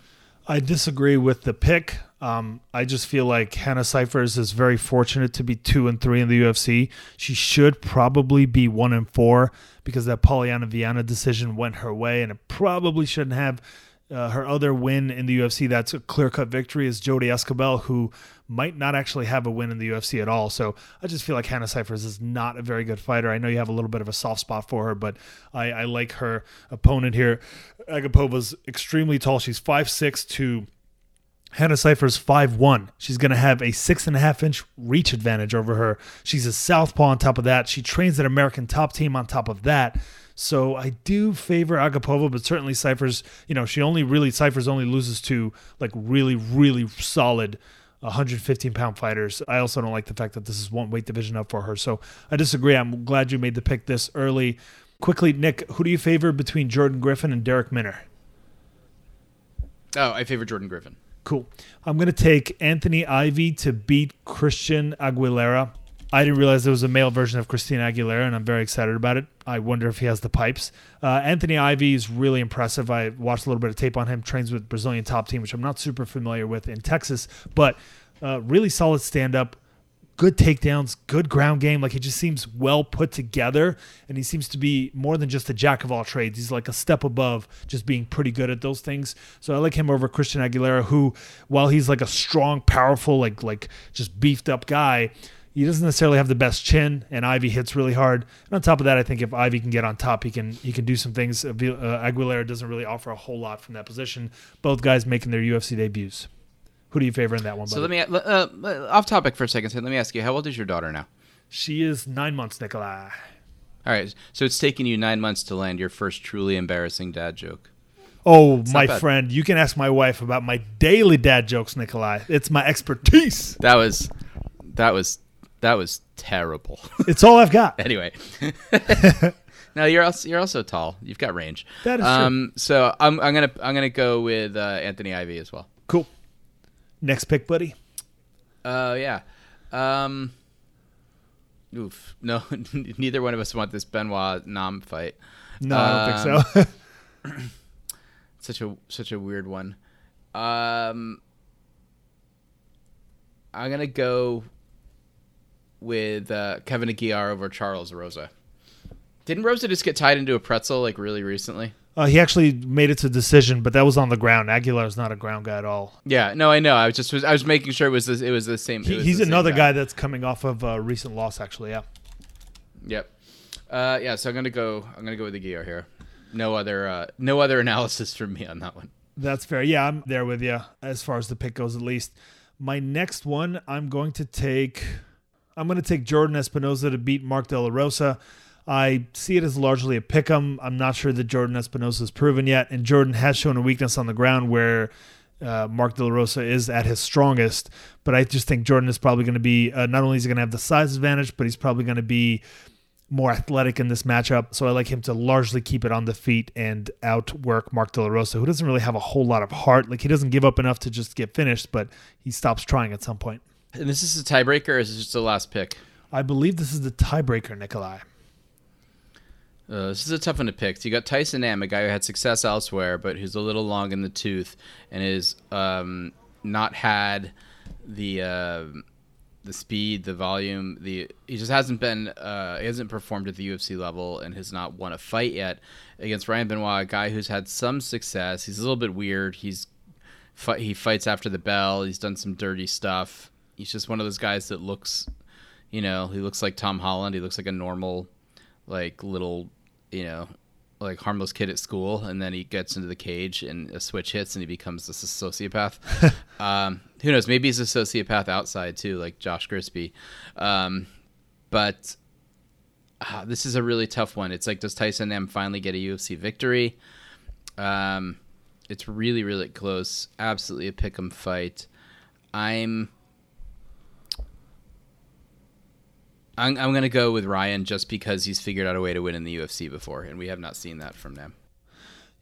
I disagree with the pick. Um, I just feel like Hannah Cifers is very fortunate to be two and three in the UFC. She should probably be one and four because that Pollyanna Viana decision went her way, and it probably shouldn't have. Uh, her other win in the UFC, that's a clear cut victory, is Jodie Esquibel, who might not actually have a win in the UFC at all. So I just feel like Hannah Cifers is not a very good fighter. I know you have a little bit of a soft spot for her, but I, I like her opponent here. Agapova's extremely tall. She's five six to Hannah five one. She's going to have a six and a half inch reach advantage over her. She's a southpaw on top of that. She trains an American top team on top of that. So I do favor Agapova, but certainly Cifers, you know, she only really, Cifers only loses to like really, really solid 115 pound fighters. I also don't like the fact that this is one weight division up for her. So I disagree. I'm glad you made the pick this early. Quickly, Nick, who do you favor between Jordan Griffin and Darrick Minner? Oh, I favor Jordan Griffin. Cool. I'm going to take Anthony Ivy to beat Christian Aguilera. I didn't realize there was a male version of Christina Aguilera, and I'm very excited about it. I wonder if he has the pipes. Uh, Anthony Ivy is really impressive. I watched a little bit of tape on him. Trains with Brazilian top team, which I'm not super familiar with in Texas, but uh, really solid stand up good takedowns, good ground game. Like he just seems well put together, and he seems to be more than just a jack of all trades. He's like a step above just being pretty good at those things. So I like him over Christian Aguilera, who, while he's like a strong, powerful, like like just beefed up guy, he doesn't necessarily have the best chin, and Ivy hits really hard. And on top of that, I think if Ivy can get on top, he can he can do some things. Uh, Aguilera doesn't really offer a whole lot from that position. Both guys making their UFC debuts. Who do you favor in that one? So let me uh, uh, off topic for a second. let me ask you, how old is your daughter now? She is nine months, Nikolai. All right, so it's taken you nine months to land your first truly embarrassing dad joke. Oh, it's my friend, you can ask my wife about my daily dad jokes, Nikolai. It's my expertise. That was, that was that was terrible. (laughs) it's all I've got. anyway. (laughs) (laughs) no, you're also you're also tall. You've got range. That is um, true. So I'm I'm gonna I'm gonna go with uh, Anthony Ivy as well. Cool. Next pick, buddy. Uh yeah. Um. Oof. No, neither one of us want this Benoit Nam fight. No, I don't think so. Um, (clears throat) such a such a weird one. Um. I'm gonna go with uh, Kevin Aguilar over Charles Rosa. Didn't Rosa just get tied into a pretzel like really recently? Uh, he actually made it to decision, but that was on the ground. Aguilar is not a ground guy at all. Yeah, no, I know. I was just was, I was making sure it was this, it was the same. He, was he's the another guy. guy. that's coming off of a recent loss, actually. Yeah. Yep. Uh, yeah, so I'm gonna go. I'm gonna go with Aguilar here. No other uh, no other (laughs) analysis from me on that one. That's fair. Yeah, I'm there with you as far as the pick goes, at least. My next one, I'm going to take. I'm going to take Jordan Espinosa to beat Mark De La Rosa. I see it as largely a pick 'em. I'm not sure that Jordan Espinosa is proven yet, and Jordan has shown a weakness on the ground where uh, Mark De La Rosa is at his strongest. But I just think Jordan is probably going to be uh, not only is he going to have the size advantage, but he's probably going to be more athletic in this matchup. So I like him to largely keep it on the feet and outwork Mark De La Rosa, who doesn't really have a whole lot of heart. Like he doesn't give up enough to just get finished, but he stops trying at some point. And this is a tiebreaker, or is this just the last pick? I believe this is the tiebreaker, Nikolai. Uh, this is a tough one to pick. So you got Tyson Nam, a guy who had success elsewhere, but who's a little long in the tooth and is um, not had the uh, the speed, the volume. The he just hasn't been uh, he hasn't performed at the UFC level and has not won a fight yet against Ryan Benoit, a guy who's had some success. He's a little bit weird. He's he fights after the bell. He's done some dirty stuff he's just one of those guys that looks, you know, he looks like Tom Holland. He looks like a normal, like little, you know, like harmless kid at school, and then he gets into the cage and a switch hits and he becomes this sociopath. (laughs) um, who knows? Maybe he's a sociopath outside too, like Josh Crispy. Um, but uh, this is a really tough one. It's like, does Tyson Nam finally get a UFC victory? Um, it's really, really close. Absolutely a pick 'em fight. I'm I'm, I'm going to go with Ryan just because he's figured out a way to win in the UFC before, and we have not seen that from them.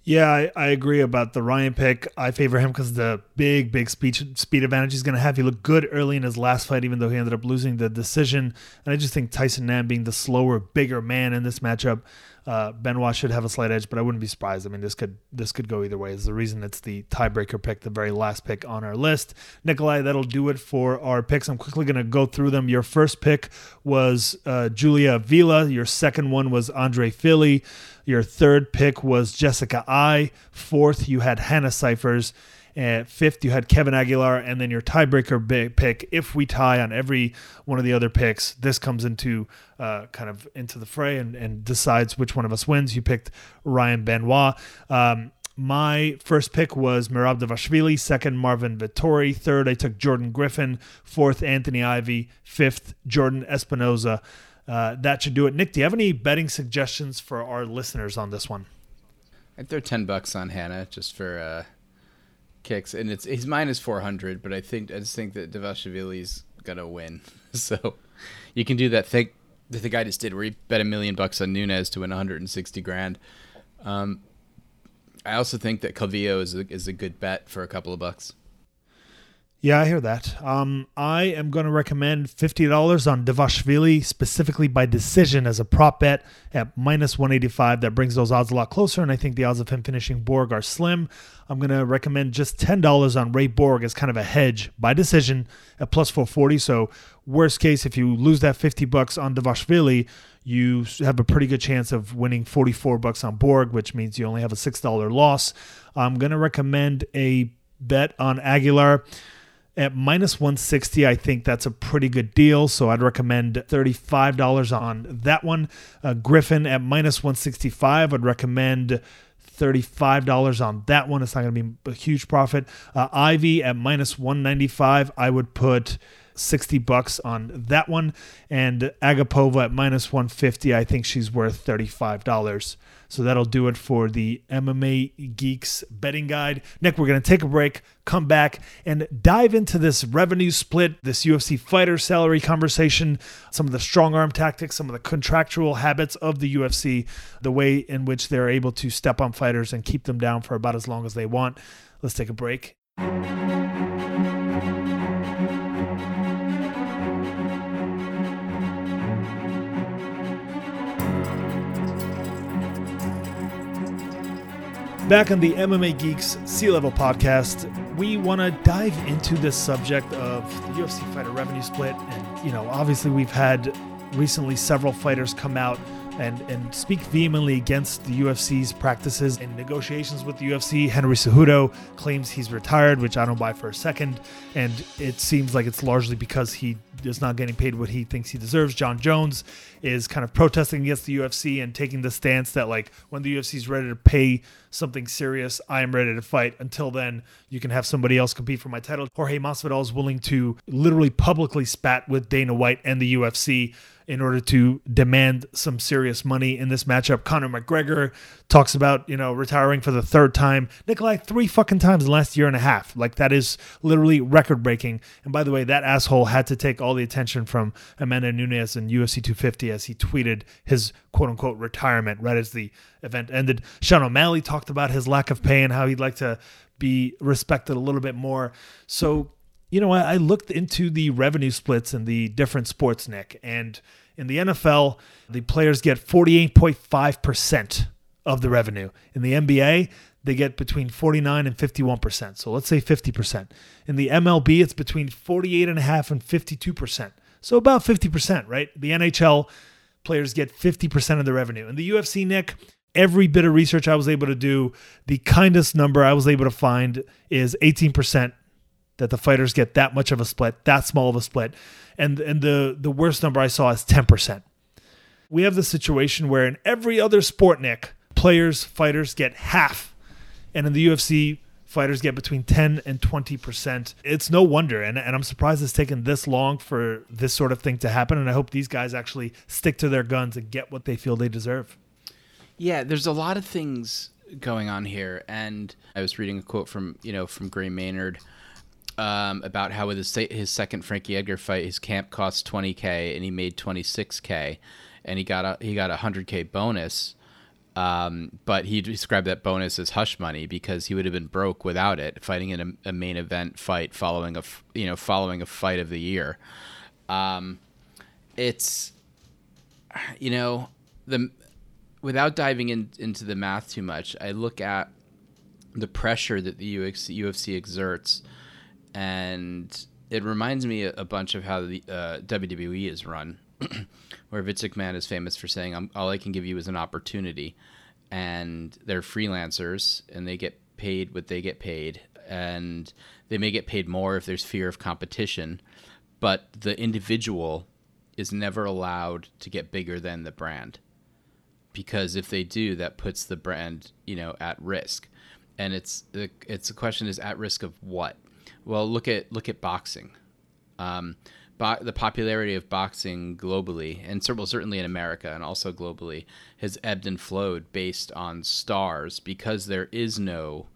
Yeah, I, I agree about the Ryan pick. I favor him because the big, big speed speed advantage he's going to have. He looked good early in his last fight, even though he ended up losing the decision. And I just think Tyson Nam being the slower, bigger man in this matchup uh, Benoit should have a slight edge, but I wouldn't be surprised. I mean, this could this could go either way. Is the reason it's the tiebreaker pick, the very last pick on our list. Nikolai, that'll do it for our picks. I'm quickly going to go through them. Your first pick was uh, Julia Avila. Your second one was Andre Fili. Your third pick was Jessica Eye. Fourth, you had Hannah Cifers. And fifth, you had Kevin Aguilar, and then your tiebreaker pick. If we tie on every one of the other picks, this comes into uh, kind of into the fray and, and decides which one of us wins. You picked Ryan Benoit. Um, my first pick was Merab Dvalishvili. Second, Marvin Vettori. Third, I took Jordan Griffin. Fourth, Anthony Ivy. Fifth, Jordan Espinosa. Uh, that should do it. Nick, do you have any betting suggestions for our listeners on this one? I'd throw ten bucks on Hannah just for uh, kicks, and it's he's minus four hundred. But I think I just think that Dvalishvili's gonna win. (laughs) So you can do that thing that the guy just did, where he bet a million bucks on Nunes to win one hundred and sixty grand. Um, I also think that Calvillo is a, is a good bet for a couple of bucks. Yeah, I hear that. Um, I am going to recommend fifty dollars on Dvalishvili specifically by decision as a prop bet at minus one eighty five. That brings those odds a lot closer, and I think the odds of him finishing Borg are slim. I'm going to recommend just ten dollars on Ray Borg as kind of a hedge by decision at plus four forty. So worst case, if you lose that fifty bucks on Dvalishvili, you have a pretty good chance of winning 44 bucks on Borg, which means you only have a $6 loss. I'm going to recommend a bet on Aguilar at minus 160. I think that's a pretty good deal. So I'd recommend $35 on that one. Uh, Griffin at minus 165. I'd recommend $35 on that one. It's not going to be a huge profit. Uh, Ivy at minus 195. I would put 60 bucks on that one. And Agapova at minus 150. I think she's worth $35. So that'll do it for the MMA Geeks betting guide. Nick, we're going to take a break, come back, and dive into this revenue split, this UFC fighter salary conversation, some of the strong arm tactics, some of the contractual habits of the UFC, the way in which they're able to step on fighters and keep them down for about as long as they want. Let's take a break. Back on the MMA Geeks Sea Level podcast, we want to dive into this subject of the UFC fighter revenue split. And, you know, obviously we've had recently several fighters come out and, and speak vehemently against the UFC's practices in negotiations with the UFC. Henry Cejudo claims he's retired, which I don't buy for a second. And it seems like it's largely because he is not getting paid what he thinks he deserves. Jon Jones is kind of protesting against the UFC and taking the stance that like when the UFC is ready to pay something serious, I am ready to fight. Until then, you can have somebody else compete for my title. Jorge Masvidal is willing to literally publicly spat with Dana White and the UFC in order to demand some serious money in this matchup. Conor McGregor talks about, you know, retiring for the third time. Nikolai, three fucking times in the last year and a half. Like, that is literally record breaking. And by the way, that asshole had to take all the attention from Amanda Nunes and UFC 250 as he tweeted his quote unquote retirement right as the event ended. Sean O'Malley talked about his lack of pay and how he'd like to be respected a little bit more. So, you know, I, I looked into the revenue splits in the different sports, Nick, and in the NFL, the players get 48.5% of the revenue. In the NBA, they get between 49 and 51%. So let's say 50%. In the MLB, it's between 48.5 and 52%. So about 50%, right? The NHL players get 50% of the revenue. In the UFC, Nick, every bit of research I was able to do, the kindest number I was able to find is 18% that the fighters get that much of a split, that small of a split. And and the the worst number I saw is 10%. We have the situation where in every other sport, Nick, players, fighters get half. And in the UFC, fighters get between 10 and 20%. It's no wonder. And, and I'm surprised it's taken this long for this sort of thing to happen. And I hope these guys actually stick to their guns and get what they feel they deserve. Yeah, there's a lot of things going on here. And I was reading a quote from, you know, from Gray Maynard um, about how with his, his second Frankie Edgar fight, his camp cost 20K and he made 26K. And he got a he got a 100K bonus um, but he described that bonus as hush money because he would have been broke without it, fighting in a, a main event fight following a you know following a fight of the year. Um, it's you know the without diving in, into the math too much, I look at the pressure that the UFC, UFC exerts, and it reminds me a, bunch of how the uh, WWE is run. (clears throat) where Vince McMahon is famous for saying, "All I can give you is an opportunity," and they're freelancers and they get paid what they get paid, and they may get paid more if there's fear of competition, but the individual is never allowed to get bigger than the brand, because if they do, that puts the brand, you know, at risk, and it's the it's the question is at risk of what? Well, look at look at boxing. Um, bo- the popularity of boxing globally, and certainly in America and also globally, has ebbed and flowed based on stars because there is no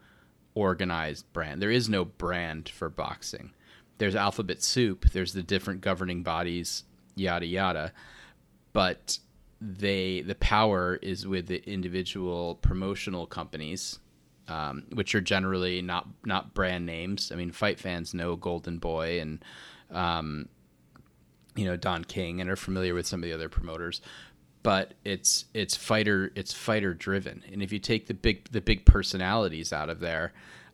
organized brand. There is no brand for boxing. There's alphabet soup. There's the different governing bodies, yada yada, but they the power is with the individual promotional companies um, which are generally not not brand names. I mean, fight fans know Golden Boy and um, you know Don King and are familiar with some of the other promoters, but it's it's fighter it's fighter driven. And if you take the big the big personalities out of there,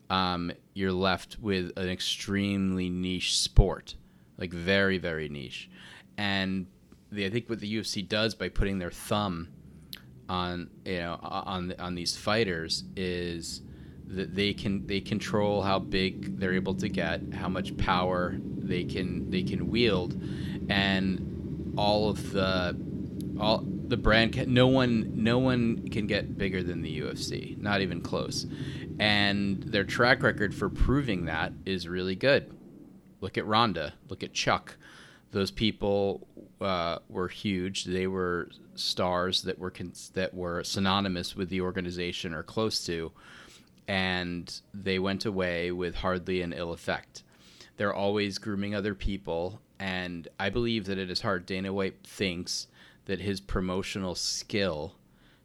um, you're left with an extremely niche sport, like very very niche. And the, I think what the UFC does by putting their thumb on you know on on these fighters is that they can they control how big they're able to get, how much power they can they can wield, and all of the all the brand can, no one no one can get bigger than the UFC, not even close. And their track record for proving that is really good. Look at Ronda, look at Chuck. Those people uh, were huge. They were stars that were con- that were synonymous with the organization or close to, and they went away with hardly an ill effect. They're always grooming other people, and I believe that it is hard. Dana White thinks that his promotional skill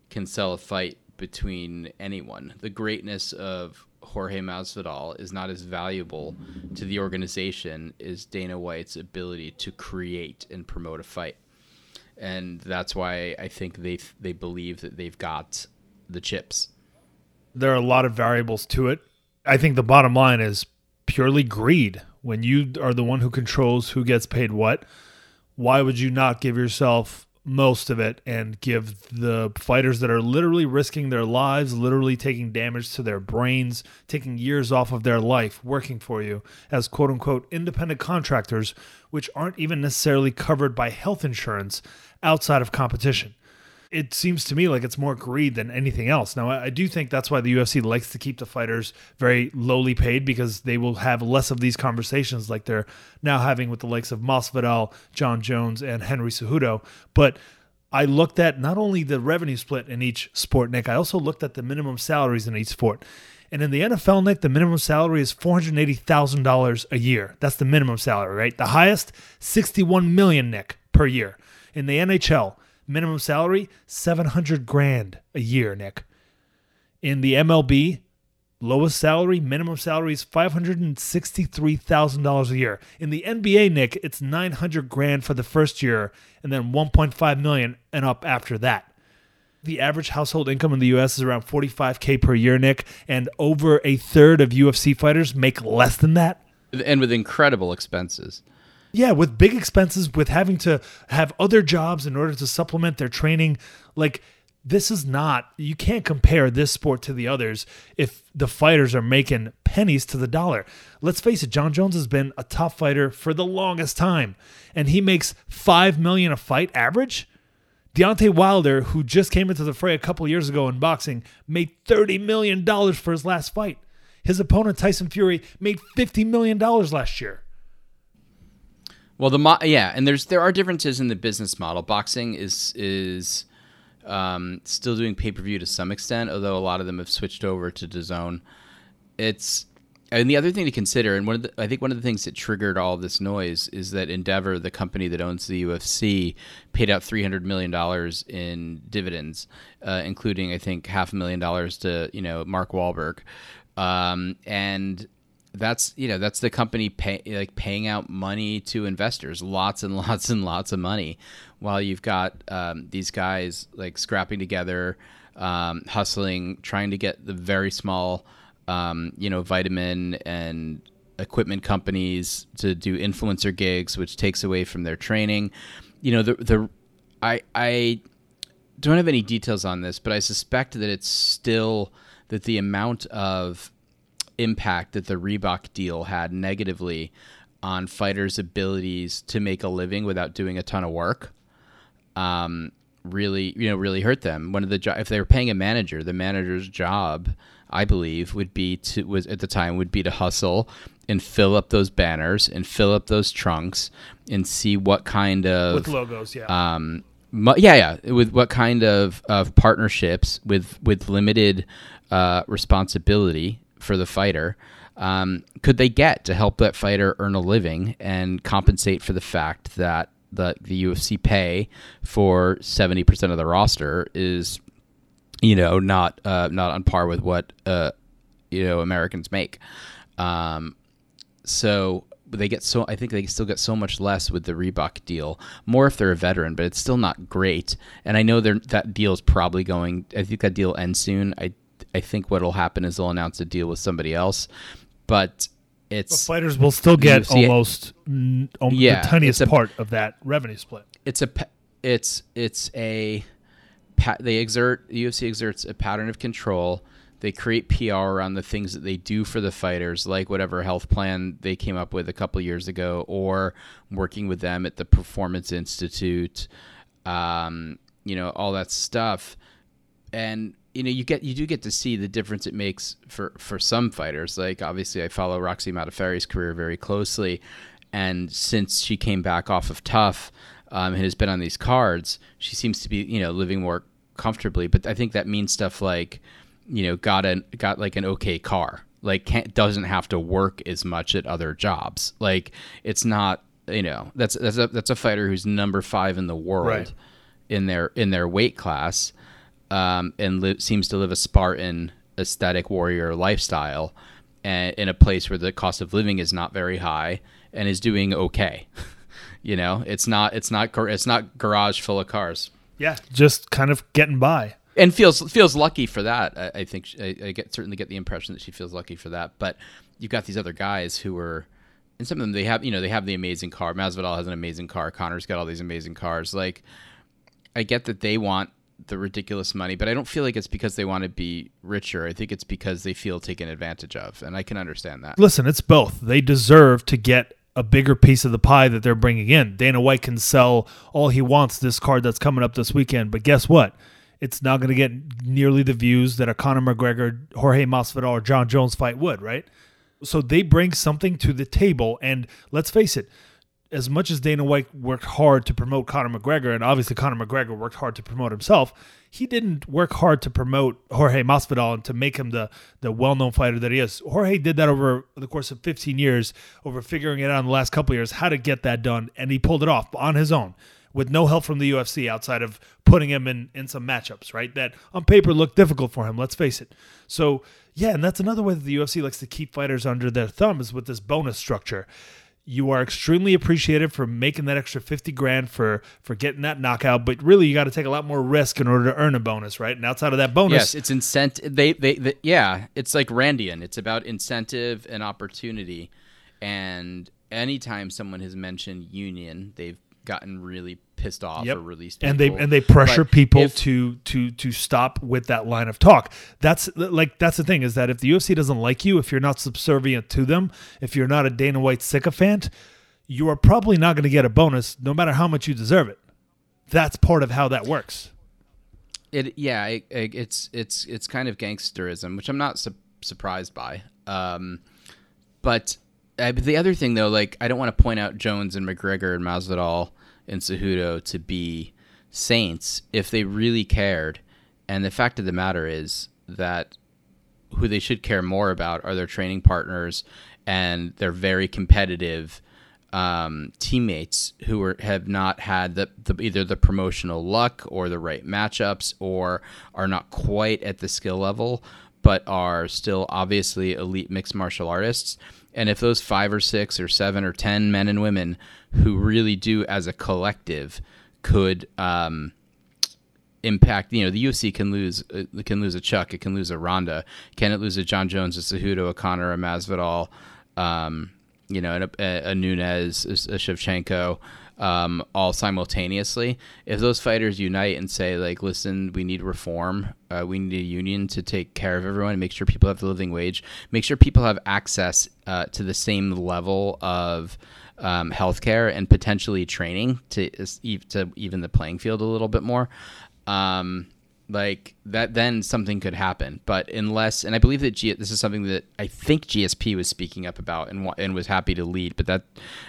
can sell a fight between anyone. The greatness of Jorge Masvidal is not as valuable to the organization as Dana White's ability to create and promote a fight. And that's why I think they they believe that they've got the chips. There are a lot of variables to it. I think the bottom line is purely greed. When you are the one who controls who gets paid what, why would you not give yourself most of it and give the fighters that are literally risking their lives, literally taking damage to their brains, taking years off of their life working for you as quote unquote independent contractors, which aren't even necessarily covered by health insurance outside of competition it seems to me like it's more greed than anything else. Now, I do think that's why the UFC likes to keep the fighters very lowly paid because they will have less of these conversations like they're now having with the likes of Masvidal, Jon Jones, and Henry Cejudo. But I looked at not only the revenue split in each sport, Nick, I also looked at the minimum salaries in each sport. And in the NFL, Nick, the minimum salary is $480,000 a year. That's the minimum salary, right? The highest, 61 million, Nick, per year. In the NHL, Minimum salary, 700 grand a year, Nick. In the MLB, lowest salary, minimum salary is $563,000 a year. In the NBA, Nick, it's 900 grand for the first year and then 1.5 million and up after that. The average household income in the US is around 45k per year, Nick, and over a third of UFC fighters make less than that. And with incredible expenses. Yeah, with big expenses, with having to have other jobs in order to supplement their training. Like, this is not, you can't compare this sport to the others if the fighters are making pennies to the dollar. Let's face it, Jon Jones has been a top fighter for the longest time, and he makes $5 million a fight average. Deontay Wilder, who just came into the fray a couple years ago in boxing, made $30 million for his last fight. His opponent, Tyson Fury, made $50 million last year. Well, the mo- yeah, and there's there are differences in the business model. Boxing is is um, still doing pay per view to some extent, although a lot of them have switched over to DAZN. It's and the other thing to consider, and one of the, I think one of the things that triggered all this noise is that Endeavor, the company that owns the UFC, paid out three hundred million dollars in dividends, uh, including I think half a million dollars to you know Mark Wahlberg, um, and that's you know that's the company pay, like paying out money to investors, lots and (laughs) lots and lots of money, while you've got um, these guys like scrapping together, um, hustling, trying to get the very small, um, you know, vitamin and equipment companies to do influencer gigs, which takes away from their training. You know, the the I I don't have any details on this, but I suspect that it's still that the amount of impact that the Reebok deal had negatively on fighters' abilities to make a living without doing a ton of work. Um, really, you know, really hurt them. One of the jo- if they were paying a manager, the manager's job, I believe, would be to was at the time would be to hustle and fill up those banners and fill up those trunks and see what kind of with logos, yeah. Um, yeah, yeah, with what kind of, of partnerships with with limited uh, responsibility for the fighter um, could they get to help that fighter earn a living and compensate for the fact that the, the UFC pay for 70% of the roster is, you know, not uh, not on par with what uh, you know Americans make. Um, so they get so I think they still get so much less with the Reebok deal. More if they're a veteran, but it's still not great. And I know that deal is probably going. I think that deal ends soon. I I think what'll happen is they'll announce a deal with somebody else, but it's well, fighters will still get almost n- yeah, the tiniest a, part of that revenue split. It's a it's it's a they exert the UFC exerts a pattern of control they create PR around the things that they do for the fighters, like whatever health plan they came up with a couple years ago, or working with them at the Performance Institute, um, you know, all that stuff. And you know, you get you do get to see the difference it makes for for some fighters. Like obviously, I follow Roxy Modafferi's career very closely, and since she came back off of tough um, and has been on these cards, she seems to be you know living more comfortably. But I think that means stuff like you know got a got like an okay car like can't doesn't have to work as much at other jobs like it's not you know that's that's a that's a fighter who's number five in the world right. in their in their weight class um, and li- seems to live a Spartan aesthetic warrior lifestyle and in a place where the cost of living is not very high and is doing okay (laughs) you know it's not it's not it's not garage full of cars yeah just kind of getting by and feels feels lucky for that. I, I think I, I, get certainly get the impression that she feels lucky for that. But you've got these other guys who are, and some of them they have you know they have the amazing car. Masvidal has an amazing car. Conor's got all these amazing cars. Like I get that they want the ridiculous money, but I don't feel like it's because they want to be richer. I think it's because they feel taken advantage of, and I can understand that. Listen, it's both. They deserve to get a bigger piece of the pie that they're bringing in. Dana White can sell all he wants this card that's coming up this weekend, but guess what? it's not going to get nearly the views that a Conor McGregor, Jorge Masvidal, or Jon Jones fight would, right? So they bring something to the table, and let's face it, as much as Dana White worked hard to promote Conor McGregor, and obviously Conor McGregor worked hard to promote himself, he didn't work hard to promote Jorge Masvidal and to make him the the well known fighter that he is. Jorge did that over the course of 15 years, over figuring it out in the last couple years how to get that done, and he pulled it off on his own with no help from the UFC outside of putting him in in some matchups, right? That on paper look difficult for him. Let's face it. So yeah, and that's another way that the UFC likes to keep fighters under their thumb is with this bonus structure. You are extremely appreciated for making that extra 50 grand for for getting that knockout, but really you got to take a lot more risk in order to earn a bonus, right? And outside of that bonus, yes, it's incentive. They, they, they yeah, it's like Randian. It's about incentive and opportunity. And anytime someone has mentioned union, they've gotten really pissed off yep. or released people. and they and they pressure but people if, to to to stop with that line of talk. That's like that's the thing is that if the UFC doesn't like you if you're not subservient to them if you're not a Dana White sycophant you are probably not going to get a bonus no matter how much you deserve it. That's part of how that works. It yeah it, it's it's it's kind of gangsterism which I'm not su- surprised by. Um, but uh, the other thing though like I don't want to point out Jones and McGregor and Masvidal and Cejudo to be saints if they really cared. And the fact of the matter is that who they should care more about are their training partners and their very competitive um, teammates who are, have not had the, the, either the promotional luck or the right matchups or are not quite at the skill level but are still obviously elite mixed martial artists and if those five or six or seven or ten men and women who really do as a collective could um, impact, you know, the UFC can lose uh, can lose a Chuck, it can lose a Ronda, can it lose a Jon Jones, a Cejudo, a Conor, a Masvidal, um, you know, a, a, a, a Shevchenko um, all simultaneously. If those fighters unite and say, like, listen, we need reform, uh, we need a union to take care of everyone, make sure people have the living wage, make sure people have access uh, to the same level of um, healthcare and potentially training to to even the playing field a little bit more. Um, like that then something could happen but unless and i believe that G, this is something that i think gsp was speaking up about and and was happy to lead but that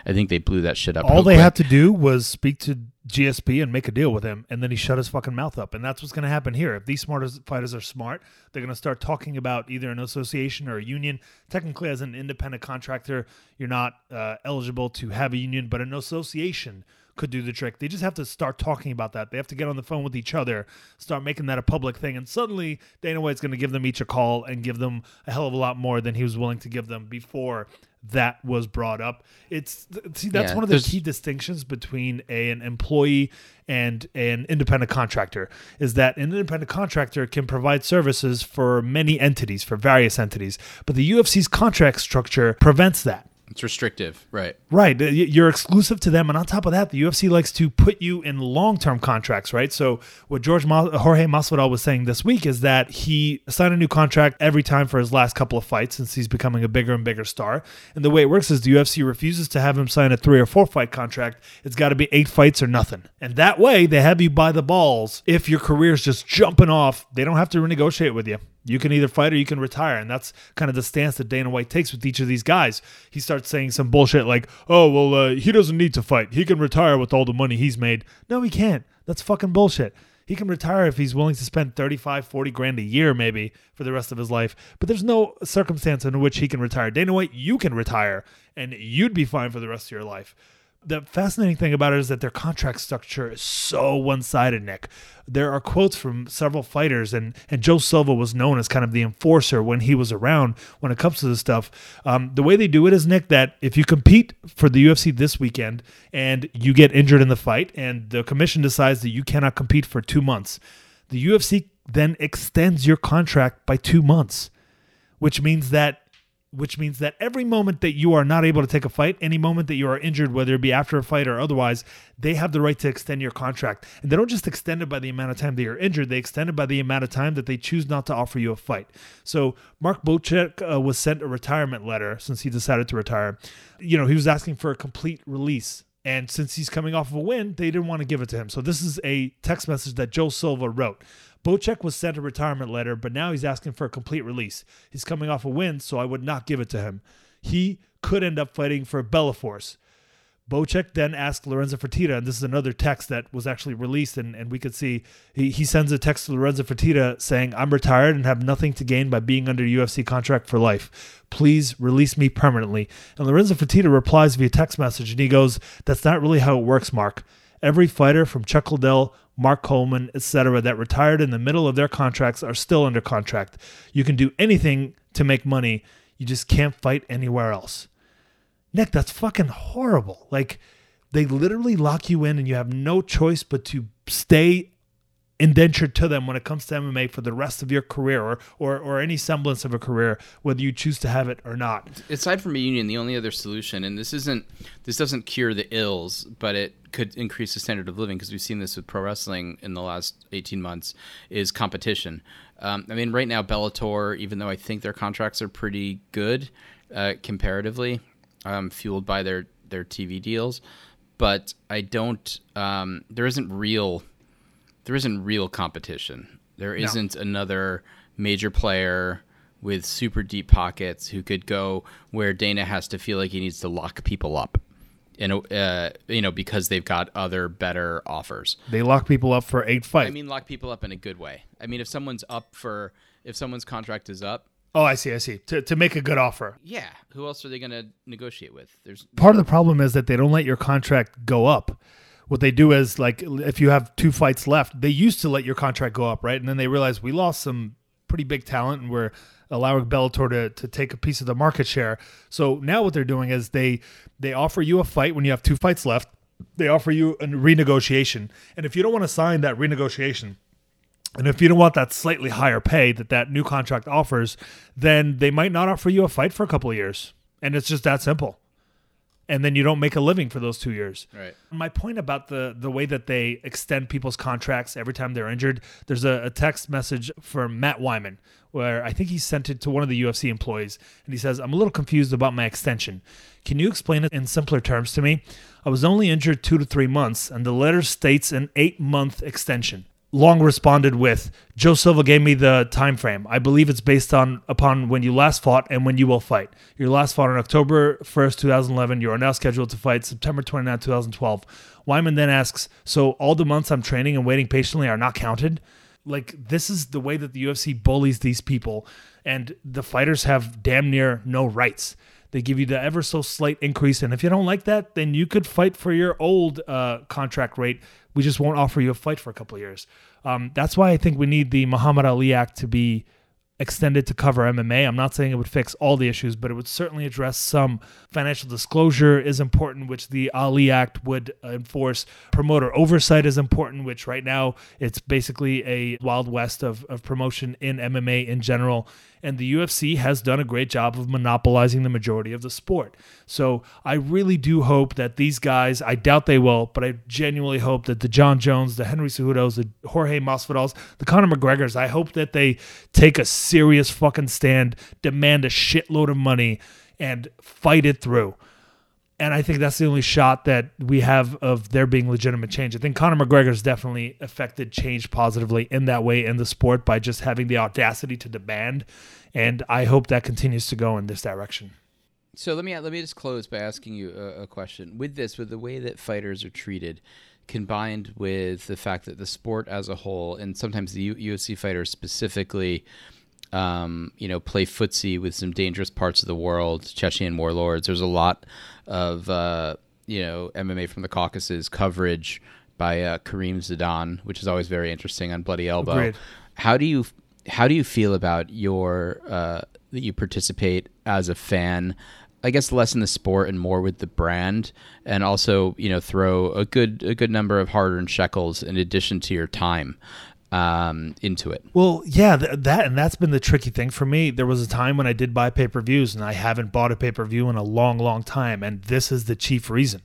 i think they blew that shit up all they quick. had to do was speak to GSP and make a deal with him, and then he shut his fucking mouth up. And that's what's going to happen here. If these smart fighters are smart, they're going to start talking about either an association or a union. Technically, as an independent contractor, you're not uh, eligible to have a union, but an association could do the trick. They just have to start talking about that. They have to get on the phone with each other, start making that a public thing, and suddenly Dana White's going to give them each a call and give them a hell of a lot more than he was willing to give them before that was brought up. It's see that's Yeah, one of the key distinctions between a, an employee and an independent contractor is that an independent contractor can provide services for many entities, for various entities, but the UFC's contract structure prevents that. It's restrictive, right? Right. Uh, you're exclusive to them. And on top of that, the UFC likes to put you in long term contracts, right? So, what George Ma- Jorge Masvidal was saying this week is that he signed a new contract every time for his last couple of fights since he's becoming a bigger and bigger star. And the way it works is the UFC refuses to have him sign a three or four fight contract. It's got to be eight fights or nothing. And that way, they have you by the balls. If your career's just jumping off, they don't have to renegotiate with you. You can either fight or you can retire. And that's kind of the stance that Dana White takes with each of these guys. He starts saying some bullshit like, oh, well, uh, he doesn't need to fight. He can retire with all the money he's made. No, he can't. That's fucking bullshit. He can retire if he's willing to spend 35, 40 grand a year, maybe, for the rest of his life. But there's no circumstance in which he can retire. Dana White, you can retire and you'd be fine for the rest of your life the fascinating thing about it is that their contract structure is so one-sided nick. There are quotes from several fighters and and joe silva was known as kind of the enforcer when he was around when it comes to this stuff. Um, the way they do it is nick that if you compete for the ufc this weekend and you get injured in the fight and the commission decides that you cannot compete for two months the ufc then extends your contract by two months which means that which means that every moment that you are not able to take a fight, any moment that you are injured, whether it be after a fight or otherwise, they have the right to extend your contract. And they don't just extend it by the amount of time that you're injured, they extend it by the amount of time that they choose not to offer you a fight. So Mark Bocek uh, was sent a retirement letter since he decided to retire. You know, he was asking for a complete release. And since he's coming off of a win, they didn't want to give it to him. So this is a text message that Joe Silva wrote. Bocek was sent a retirement letter, but now he's asking for a complete release. He's coming off a win, so I would not give it to him. He could end up fighting for Bellator. Bocek then asked Lorenzo Fertitta, and this is another text that was actually released, and, and we could see he, he sends a text to Lorenzo Fertitta saying, I'm retired and have nothing to gain by being under UFC contract for life. Please release me permanently. And Lorenzo Fertitta replies via text message, and he goes, That's not really how it works, Mark. Every fighter from Chuck Liddell, Mark Coleman, etc., that retired in the middle of their contracts are still under contract. You can do anything to make money, you just can't fight anywhere else. Nick, that's fucking horrible. Like, they literally lock you in and you have no choice but to stay indentured to them when it comes to MMA for the rest of your career or, or, or any semblance of a career, whether you choose to have it or not. aside from a union, the only other solution, and this isn't, this doesn't cure the ills, but it could increase the standard of living because we've seen this with pro wrestling in the last 18 months, is competition. Um, I mean, right now, Bellator, even though I think their contracts are pretty good uh, comparatively, um, fueled by their, their TV deals, but I don't, um, there isn't real there isn't real competition. There isn't another major player with super deep pockets who could go where Dana has to feel like he needs to lock people up, know, uh, you know, because they've got other better offers. They lock people up for eight fights. I mean, lock people up in a good way. I mean, if someone's up for, if someone's contract is up, oh, I see, I see. To, to make a good offer. yeah, who else are they going to negotiate with? There's part of the problem is that they don't let your contract go up. What they do is like if you have two fights left, they used to let your contract go up, right? And then they realized we lost some pretty big talent and we're allowing Bellator to, to take a piece of the market share. So now what they're doing is they they offer you a fight when you have two fights left. They offer you a renegotiation. And if you don't want to sign that renegotiation, and if you don't want that slightly higher pay that that new contract offers, then they might not offer you a fight for a couple of years. And it's just that simple and then you don't make a living for those two years. Right. My point about the the way that they extend people's contracts every time they're injured, there's a, a text message from Matt Wiman where I think he sent it to one of the UFC employees, and he says, "I'm a little confused about my extension. Can you explain it in simpler terms to me? I was only injured two to three months, and the letter states an eight month extension." Long responded with, "Joe Silva gave me the time frame. I believe it's based on upon when you last fought and when you will fight. Your last fought on October 1st, 2011. You are now scheduled to fight September 29, 2012." Wiman then asks, "So all the months I'm training and waiting patiently are not counted?" Like this is the way that the UFC bullies these people, and the fighters have damn near no rights. They give you the ever so slight increase, and if you don't like that, then you could fight for your old uh, contract rate. We just won't offer you a fight for a couple of years. Um, that's why I think we need the Muhammad Ali Act to be extended to cover MMA. I'm not saying it would fix all the issues, but it would certainly address some. Financial disclosure is important, which the Ali Act would enforce. Promoter oversight is important, which right now it's basically a wild west of, of promotion in MMA in general and the UFC has done a great job of monopolizing the majority of the sport. So I really do hope that these guys, I doubt they will, but I genuinely hope that the Jon Jones, the Henry Cejudos, the Jorge Masvidals, the Conor McGregors, I hope that they take a serious fucking stand, demand a shitload of money, and fight it through. And I think that's the only shot that we have of there being legitimate change. I think Conor McGregor has definitely affected change positively in that way in the sport by just having the audacity to demand. And I hope that continues to go in this direction. So let me let me just close by asking you a, a question. With this, with the way that fighters are treated, combined with the fact that the sport as a whole, and sometimes the U- UFC fighters specifically, um, you know, play footsie with some dangerous parts of the world, Chechen warlords. There's a lot of uh, you know MMA from the Caucasus coverage by uh, Karim Zidan, which is always very interesting on Bloody Elbow. Agreed. How do you how do you feel about your uh, that you participate as a fan? I guess less in the sport and more with the brand, and also you know throw a good a good number of hard earned shekels in addition to your time um, into it. Well, yeah, th- that and that's been the tricky thing for me. There was a time when I did buy pay per views, and I haven't bought a pay per view in a long, long time, and this is the chief reason.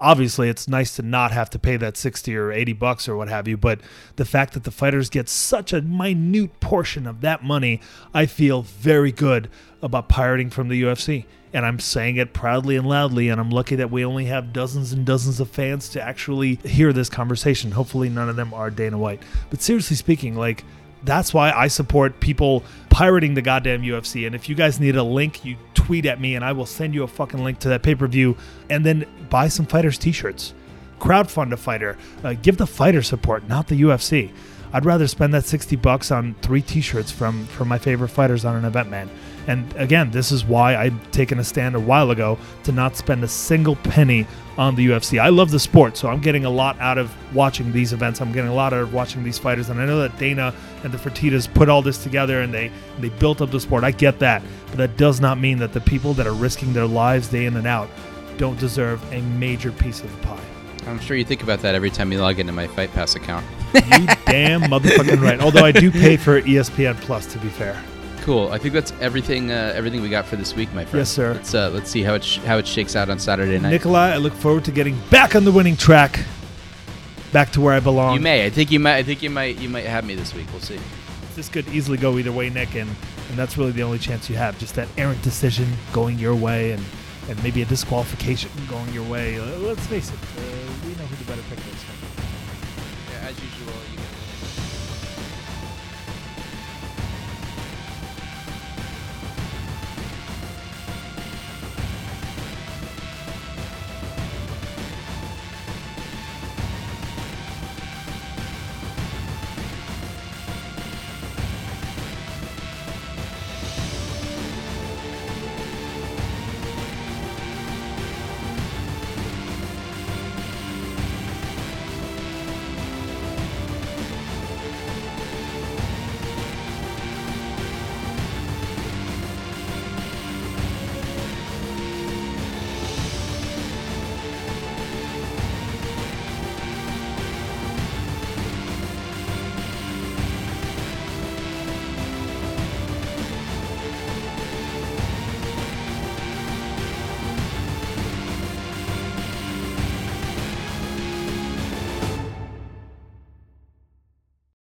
Obviously, it's nice to not have to pay that sixty or eighty bucks or what have you, but the fact that the fighters get such a minute portion of that money, I feel very good about pirating from the UFC and I'm saying it proudly and loudly. And I'm lucky that we only have dozens and dozens of fans to actually hear this conversation. Hopefully, none of them are Dana White. But seriously speaking, like, that's why I support people pirating the goddamn UFC. And if you guys need a link, you tweet at me and I will send you a fucking link to that pay per view and then buy some fighters t shirts. Crowdfund a fighter. Uh, give the fighter support, not the UFC. I'd rather spend that 60 bucks on three t shirts from, from my favorite fighters on an event, man. And again, this is why I've taken a stand a while ago to not spend a single penny on the UFC. I love the sport, so I'm getting a lot out of watching these events. I'm getting a lot out of watching these fighters, and I know that Dana and the Fertittas put all this together and they they built up the sport. I get that, but that does not mean that the people that are risking their lives day in and out don't deserve a major piece of the pie. I'm sure you think about that every time you log into my Fight Pass account. you damn motherfucking right. Although I do pay for ESPN Plus, to be fair cool. I think that's everything. Uh, everything we got for this week, my friend. Yes, sir. Let's uh, let's see how it sh- how it shakes out on Saturday night. Nikolai, I look forward to getting back on the winning track, back to where I belong. You may. I think you might. I think you might. You might have me this week. We'll see. This could easily go either way, Nick, and and that's really the only chance you have. Just that errant decision going your way, and and maybe a disqualification going your way. Let's face it, uh, we know who the better pick is.